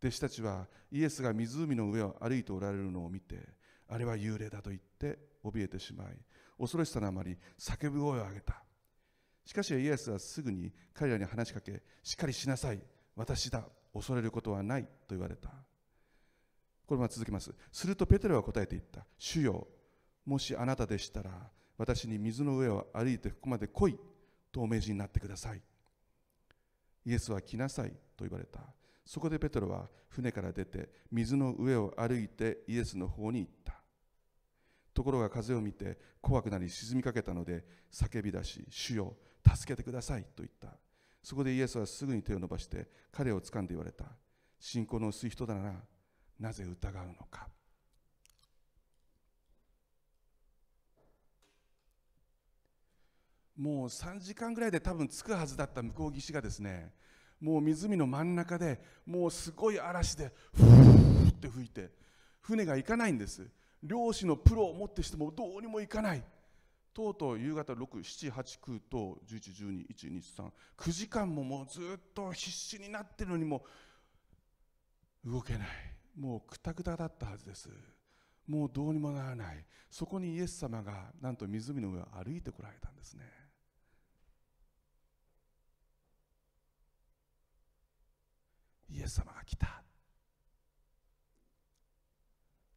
弟子たちはイエスが湖の上を歩いておられるのを見てあれは幽霊だと言って怯えてしまい恐ろしさのあまり叫ぶ声を上げた。しかしイエスはすぐに彼らに話しかけしっかりしなさい私だ恐れることはないと言われた。これは続きます。するとペテロは答えて言った。主よもしあなたでしたら私に水の上を歩いてここまで来いとお命じになってください。イエスは来なさいと言われた。そこでペテロは船から出て水の上を歩いてイエスの方に行った。ところが風を見て怖くなり沈みかけたので叫び出し主よ助けてくださいと言った。そこでイエスはすぐに手を伸ばして彼を掴んで言われた信仰の薄い人だななぜ疑うのか？もう3時間ぐらいで多分着くはずだった向こう岸がですねもう湖の真ん中でもうすごい嵐でふーって吹いて船が行かないんです漁師のプロをもってしてもどうにも行かないとうとう夕方6、7、8、9と11、12、1、2、3、9時間ももうずっと必死になってるのにも動けない。もうくたくただったはずです。もうどうにもならない。そこにイエス様がなんと湖の上を歩いてこられたんですね。イエス様が来た。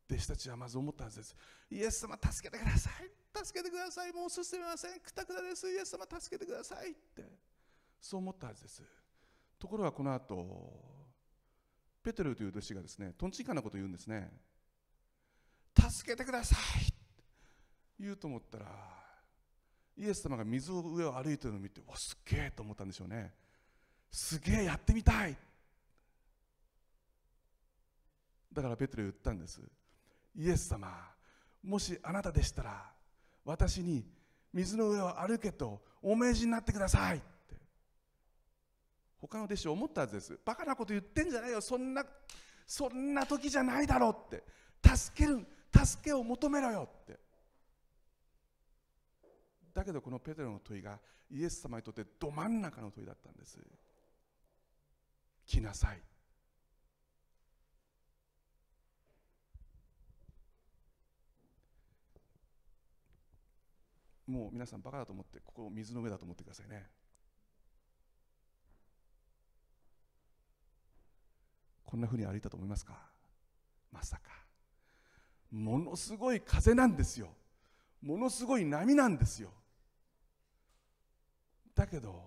弟子たちはまず思ったはずです。イエス様助けてください。助けてください。もう進めません。くたくたです。イエス様助けてください。って、そう思ったはずです。ところがこの後、ペテロという弟子がですね、とんちんかなことを言うんですね。助けてください。言うと思ったら、イエス様が水の上を歩いてるのを見て、わ、すっげえと思ったんでしょうね。すげえやってみたい。だからペテロ言ったんです。イエス様、もしあなたでしたら、私に水の上を歩けとお命じになってくださいって。他の弟子思ったはずです。バカなこと言ってんじゃないよ。そんな、そんな時じゃないだろうって。助ける、助けを求めろよって。だけどこのペテロの問いがイエス様にとってど真ん中の問いだったんです。来なさい。もう皆さんバカだと思ってここを水の上だと思ってくださいね。こんなふうに歩いたと思いますか？まさか。ものすごい風なんですよ。ものすごい波なんですよ。だけど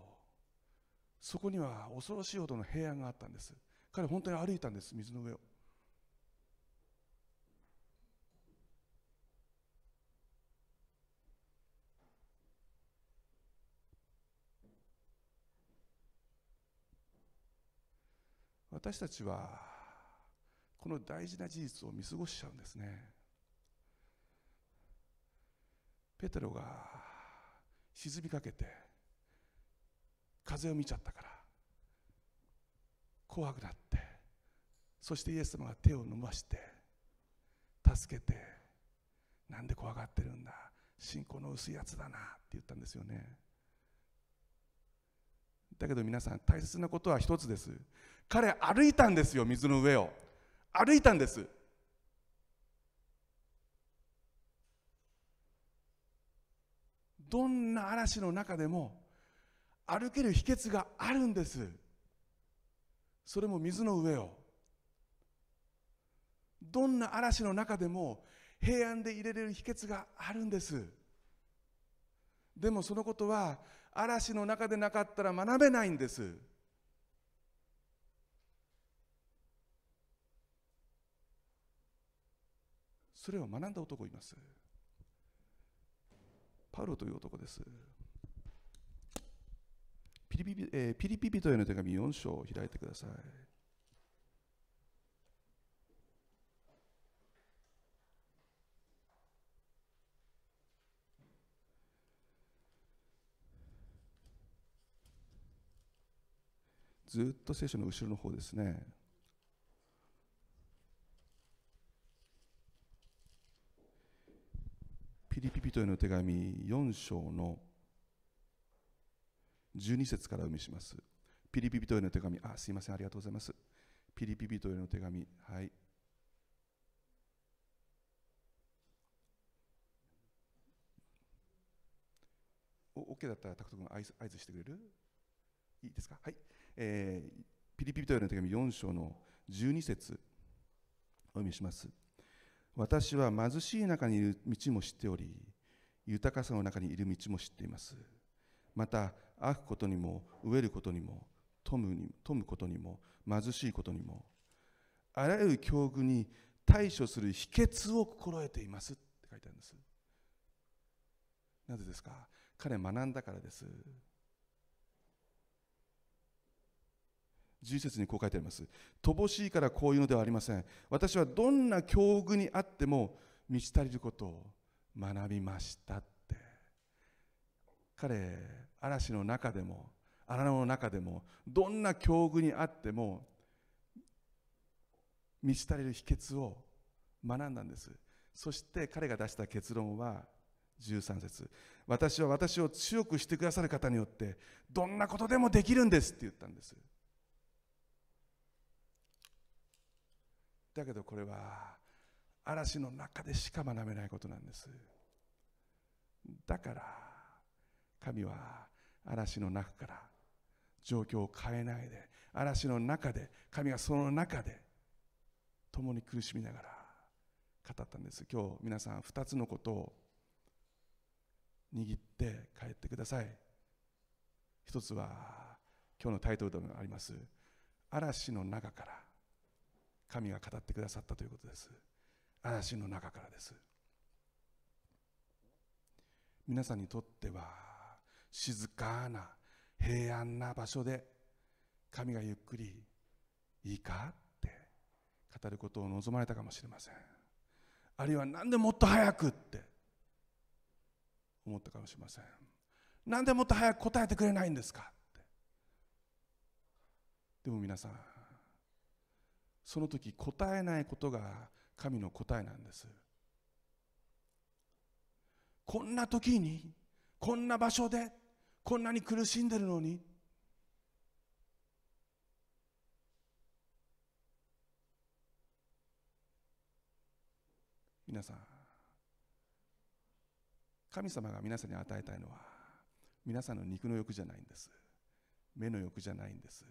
そこには恐ろしいほどの平安があったんです。彼本当に歩いたんです水の上を。私たちはこの大事な事実を見過ごしちゃうんですね。ペテロが沈みかけて風を見ちゃったから怖くなってそしてイエス様が手を伸ばして助けてなんで怖がってるんだ信仰の薄いやつだなって言ったんですよね。だけど皆さん大切なことは一つです。彼歩いたんですよ水の上を。歩いたんです。どんな嵐の中でも歩ける秘訣があるんです。それも水の上を。どんな嵐の中でも平安で入れれる秘訣があるんです。でもそのことは嵐の中でなかったら学べないんです。それを学んだ男います。パウロという男です。ピリピピ,、えー、ピリピ人への手紙4章を開いてください。ずっと聖書の後ろの方ですね。ピリピピトへの手紙4章の12節からお読みします。ピリピピトへの手紙、あ、すいません、ありがとうございます。ピリピピトへの手紙、はい。お OK だったら、タクト君合図合図してくれる？いいですか？はい。えー、ピリピリトへの手紙4章の12節お読みします私は貧しい中にいる道も知っており豊かさの中にいる道も知っています。また飽くことにも飢えることにも富むに富むことにも貧しいことにもあらゆる境遇に対処する秘訣を心得ています。って書いてあるんです。なぜですか？彼学んだからです。11節にこう書いてあります。乏しいからこういうのではありません。私はどんな境遇にあっても満ち足りることを学びましたって。彼嵐の中でも荒野の中でもどんな境遇にあっても満ち足りる秘訣を学んだんです。そして彼が出した結論は13節。私は私を強くしてくださる方によってどんなことでもできるんですって言ったんです。だけどこれは嵐の中でしか学べないことなんです。だから神は嵐の中から状況を変えないで嵐の中で神はその中で共に苦しみながら語ったんです。今日皆さん2つのことを握って帰ってください。一つは今日のタイトルでもあります。嵐の中から神が語ってくださったということです。嵐の中からです。皆さんにとっては静かな平安な場所で神がゆっくりいいかって語ることを望まれたかもしれません。あるいは何でもっと早くって思ったかもしれません。何でもっと早く答えてくれないんですかって。でも皆さんその時答えないことが神の答えなんです。こんな時にこんな場所でこんなに苦しんでるのに皆さん神様が皆さんに与えたいのは皆さんの肉の欲じゃないんです。目の欲じゃないんです。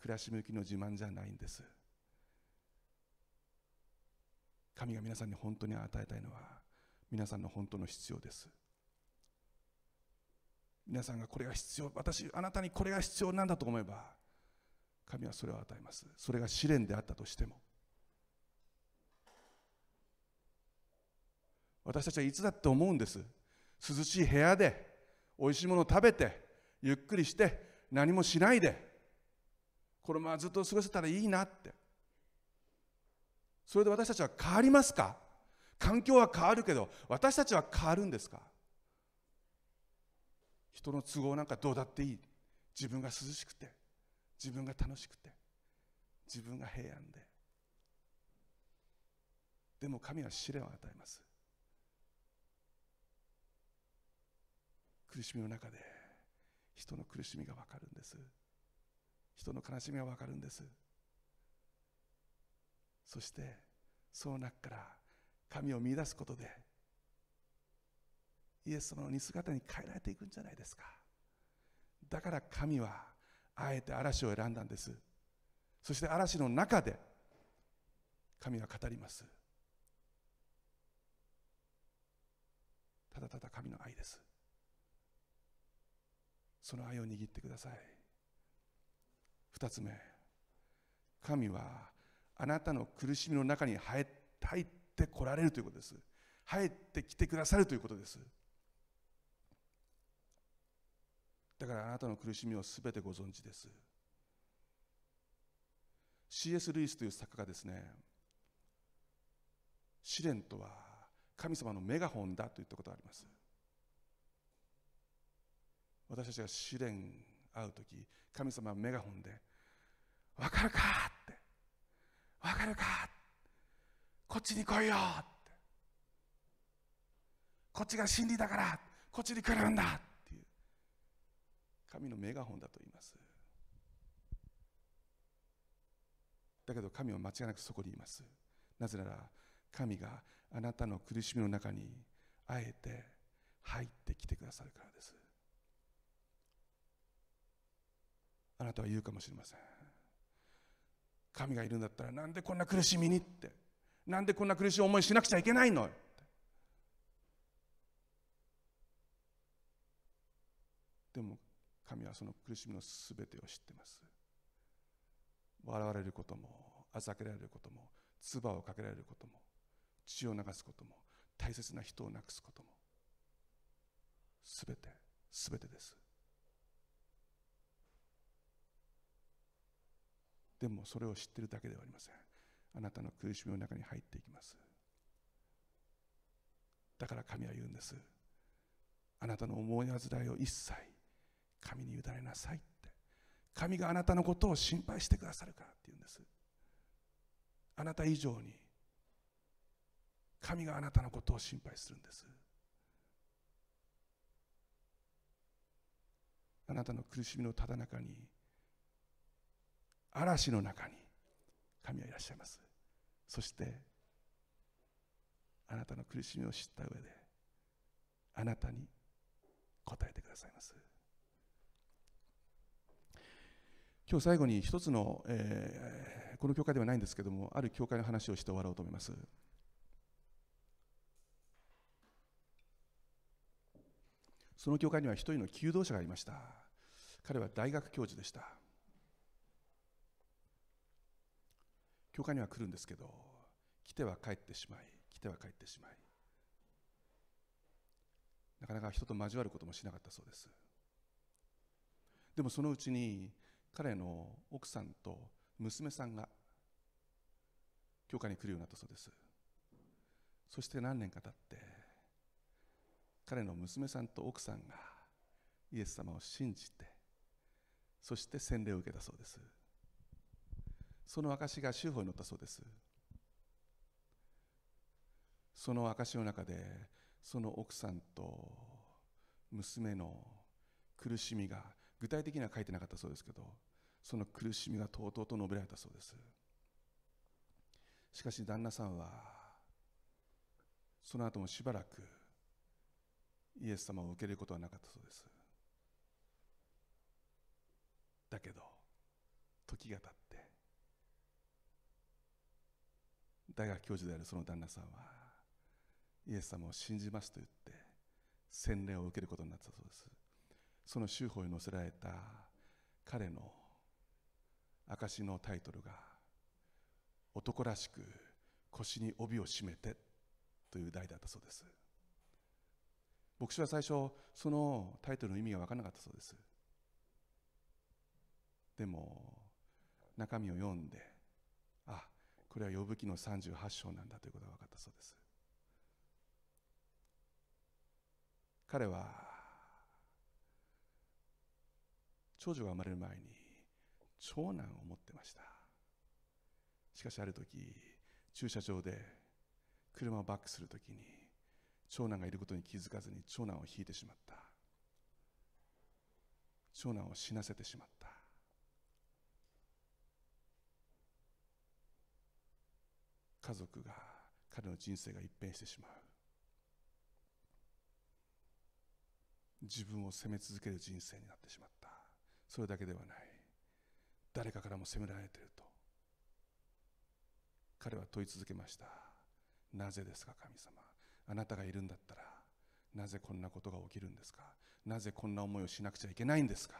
暮らし向きの自慢じゃないんです。神が皆さんに本当に与えたいのは皆さんの本当の必要です。皆さんがこれが必要私あなたにこれが必要なんだと思えば神はそれを与えます。それが試練であったとしても。私たちはいつだって思うんです。涼しい部屋でおいしいものを食べてゆっくりして何もしないでこのままずっと過ごせたらいいなって。それで私たちは変わりますか？環境は変わるけど私たちは変わるんですか？人の都合なんかどうだっていい？自分が涼しくて自分が楽しくて自分が平安で。でも神は試練を与えます。苦しみの中で人の苦しみが分かるんです。人の悲しみが分かるんです。そしてその中から神を見出すことでイエス様の似姿に変えられていくんじゃないですか。だから神はあえて嵐を選んだんです。そして嵐の中で神は語ります。ただただ神の愛です。その愛を握ってください。二つ目神はあなたの苦しみの中に入ってこられるということです入ってきてくださるということですだからあなたの苦しみをすべてご存知です C.S. ルイスという作家がですね試練とは神様のメガホンだと言ったことがあります私たちが試練会う時神様はメガホンで「分かるか?」って「分かるか?」こっちに来いよ！こっちが真理だから！こっちに来るんだ！っていう。神のメガホンだと言います。だけど神は間違いなくそこにいます。なぜなら神があなたの苦しみの中にあえて入ってきてくださるからです。あなたは言うかもしれません。神がいるんだったらなんでこんな苦しみにって。なんでこんな苦しい思いしなくちゃいけないのでも神はその苦しみのすべてを知ってます。笑われることもあざけられることも唾をかけられることも血を流すことも大切な人を亡くすこともすべてすべてです。でもそれを知ってるだけではありません。あなたの苦しみの中に入っていきます。だから神は言うんです。あなたの思い煩いを一切神に委ねなさいって。神があなたのことを心配してくださるからって言うんです。あなた以上に神があなたのことを心配するんです。あなたの苦しみのただ中に嵐の中に神はいらっしゃいます。そしてあなたの苦しみを知った上であなたに答えてくださいます。今日最後に一つの、えー、この教会ではないんですけどもある教会の話をして終わろうと思います。その教会には一人の求道者がいました。彼は大学教授でした。教会には来るんですけど来ては帰ってしまい来ては帰ってしまい。なかなか人と交わることもしなかったそうです。でもそのうちに彼の奥さんと娘さんが教会に来るようになったそうです。そして何年か経って彼の娘さんと奥さんがイエス様を信じてそして洗礼を受けたそうです。その証が修法に載ったそうです。その証の中でその奥さんと娘の苦しみが具体的には書いてなかったそうですけどその苦しみがとうとうと述べられたそうです。しかし旦那さんはその後もしばらくイエス様を受け入れることはなかったそうです。だけど時が経って大学教授であるその旦那さんはイエス様を信じますと言って洗礼を受けることになったそうです。その修法に載せられた彼の証のタイトルが男らしく腰に帯を締めてという題だったそうです。牧師は最初そのタイトルの意味が分からなかったそうです。でも中身を読んでこれは呼ぶ記の38章なんだということが分かったそうです。彼は長女が生まれる前に長男を持ってました。しかしある時駐車場で車をバックするときに長男がいることに気づかずに長男を引いてしまった。長男を死なせてしまった。家族が彼の人生が一変してしまう。自分を責め続ける人生になってしまった。それだけではない。誰かからも責められていると。彼は問い続けました。なぜですか神様。あなたがいるんだったらなぜこんなことが起きるんですか。なぜこんな思いをしなくちゃいけないんですか。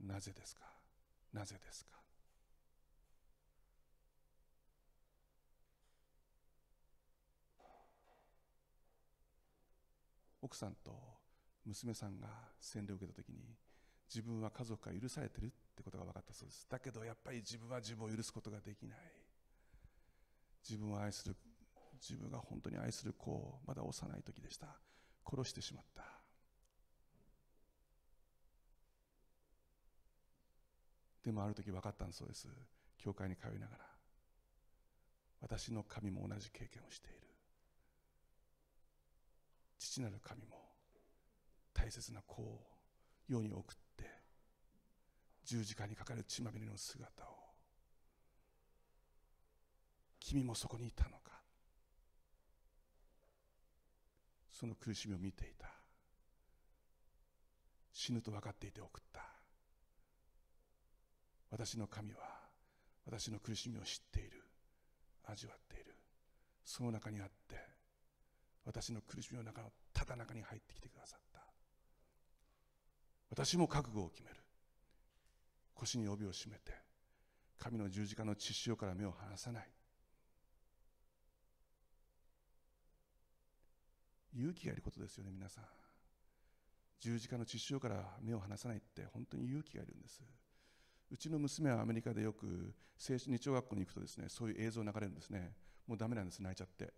なぜですか。なぜですか。奥さんと娘さんが洗礼を受けた時に自分は家族が許されてるってことが分かったそうです。だけどやっぱり自分は自分を許すことができない。自分を愛する自分が本当に愛する子をまだ幼い時でした。殺してしまった。でもある時分かったんそうです。教会に通いながら。私の神も同じ経験をしている。父なる神も大切な子を世に送って十字架にかかる血まみれの姿を君もそこにいたのか。その苦しみを見ていた。死ぬと分かっていて送った。私の神は私の苦しみを知っている。味わっている。その中にあって私の苦しみの中のただ中に入ってきてくださった。私も覚悟を決める。腰に帯を締めて神の十字架の血潮から目を離さない。勇気がいることですよね皆さん。十字架の血潮から目を離さないって本当に勇気がいるんです。うちの娘はアメリカでよく聖日曜学校に行くとですねそういう映像流れるんですね。もうダメなんです泣いちゃって。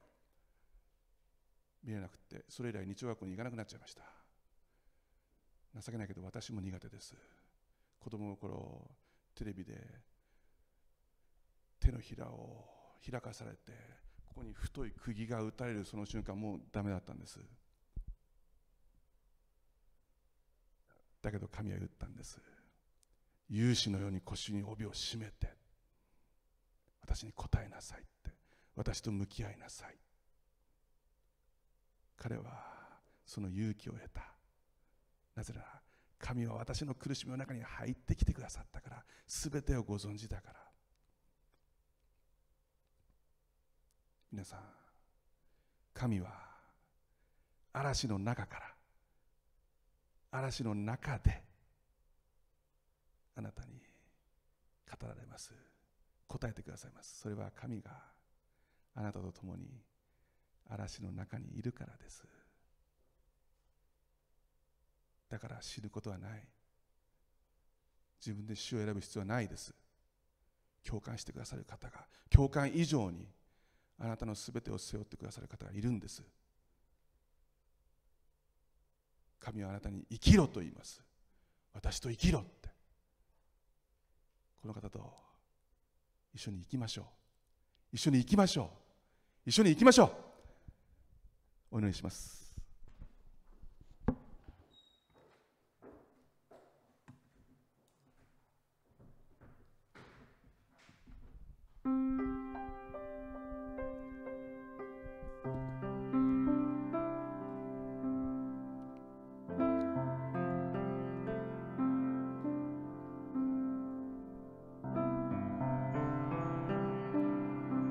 見れなくてそれ以来日曜学校に行かなくなっちゃいました。情けないけど私も苦手です。子供の頃テレビで手のひらを開かされてここに太い釘が打たれるその瞬間もうダメだったんです。だけど神は言ったんです。勇士のように腰に帯を締めて私に答えなさいって私と向き合いなさい彼はその勇気を得た。なぜなら神は私の苦しみの中に入ってきてくださったから。全てをご存知だから。皆さん神は嵐の中から嵐の中であなたに語られます。答えてくださいます。それは神があなたと共に嵐の中にいるからです。だから知ることはない。自分で死を選ぶ必要はないです。共感してくださる方が。共感以上にあなたのすべてを背負ってくださる方がいるんです。神はあなたに生きろと言います。私と生きろって。この方と一緒に行きましょう。一緒に行きましょう。一緒に行きましょう。お祈りします。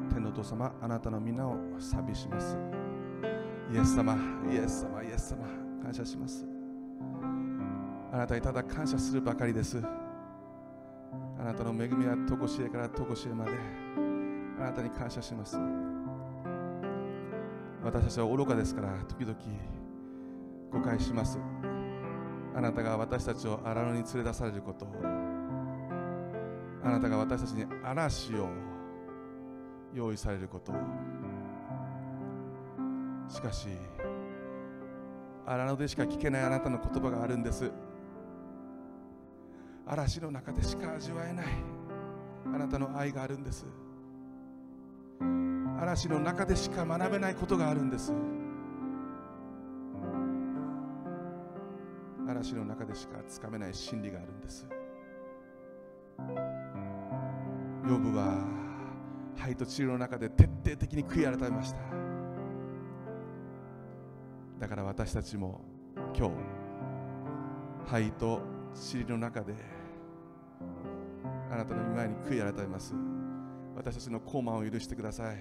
天のお父様あなたの皆を賛美します。イエス様イエス様イエス様感謝します。あなたにただ感謝するばかりです。あなたの恵みはとこしえからとこしえまであなたに感謝します。私たちは愚かですから時々誤解します。あなたが私たちを荒野に連れ出されることをあなたが私たちに嵐を用意されることしかし荒野でしか聞けないあなたの言葉があるんです。嵐の中でしか味わえない。あなたの愛があるんです。嵐の中でしか学べないことがあるんです。嵐の中でしかつかめない真理があるんです。ヨブは灰と塵の中で徹底的に悔い改めました。だから私たちも今日灰と塵の中であなたの御前に悔い改めます。私たちの高慢を許してください。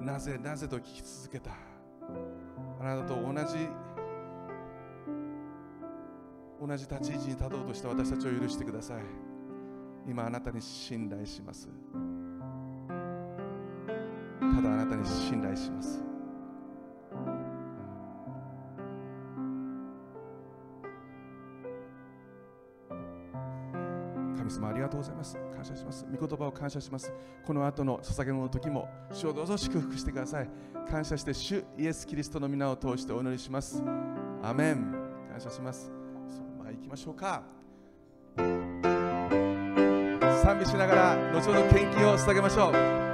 なぜなぜと聞き続けた。あなたと同じ同じ立ち位置に立とうとした私たちを許してください。今あなたに信頼します。ただあなたに信頼します。神様ありがとうございます。感謝します。御言葉を感謝します。この後の捧げ物の時も主をどうぞ祝福してください。感謝して主イエス・キリストの皆を通してお祈りします。アメン。感謝します。その前行きましょうか。賛美しながら後ほど献金を捧げましょう。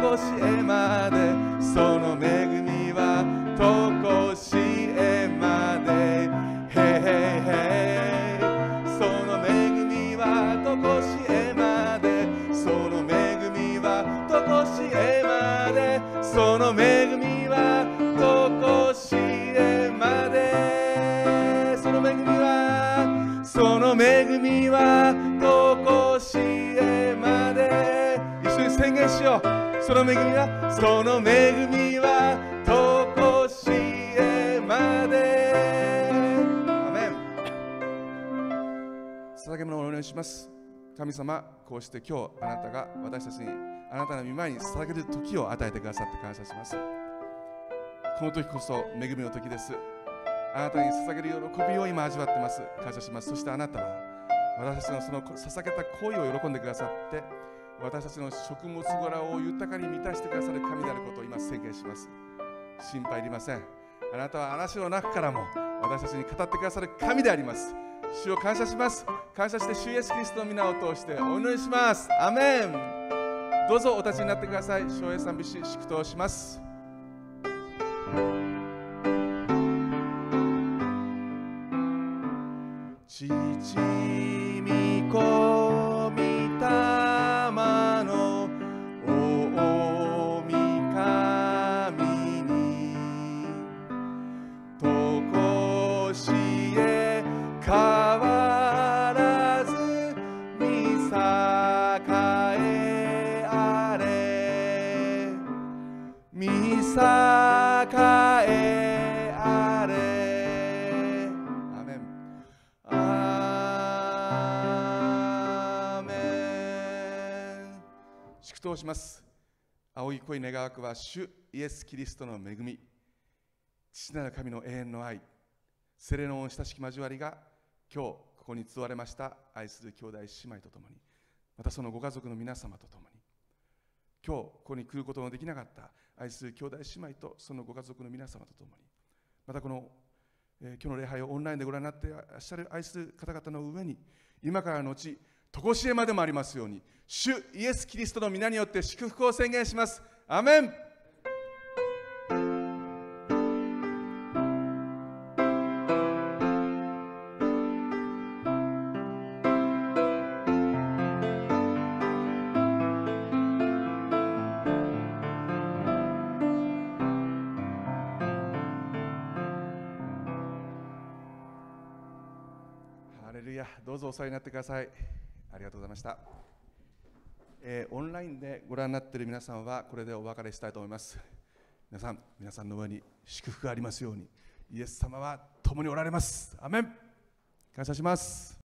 こしえまでその恵みはその恵みはとこしえまで。アメン。捧げ物をお願いします。神様こうして今日あなたが私たちにあなたの御前に捧げる時を与えてくださって感謝します。この時こそ恵みの時です。あなたに捧げる喜びを今味わってます。感謝します。そしてあなたは私たちのその捧げた行為を喜んでくださって私たちの食物柄を豊かに満たしてくださる神であることを今宣言します。心配いりません。あなたは嵐の中からも私たちに語ってくださる神であります。主を感謝します。感謝して主イエスキリストの皆を通してお祈りします。アメン。どうぞお立ちになってください。昭栄賛美し祝祷します。父します。青い恋願わくは主イエス・キリストの恵み。父なる神の永遠の愛。セレの親しき交わりが今日ここに集われました愛する兄弟姉妹とともに。またそのご家族の皆様とともに。今日ここに来ることのできなかった愛する兄弟姉妹とそのご家族の皆様とともに。またこの、えー今日の礼拝をオンラインでご覧になっていらっしゃる愛する方々の上に今からのち常しえまでもありますように主イエス・キリストの皆によって祝福を宣言します。アメン。どうぞお世話になってください。ありがとうございました、えーオンラインでご覧になっている皆さんはこれでお別れしたいと思います。皆さん皆さんの上に祝福がありますようにイエス様は共におられます。アメン。感謝します。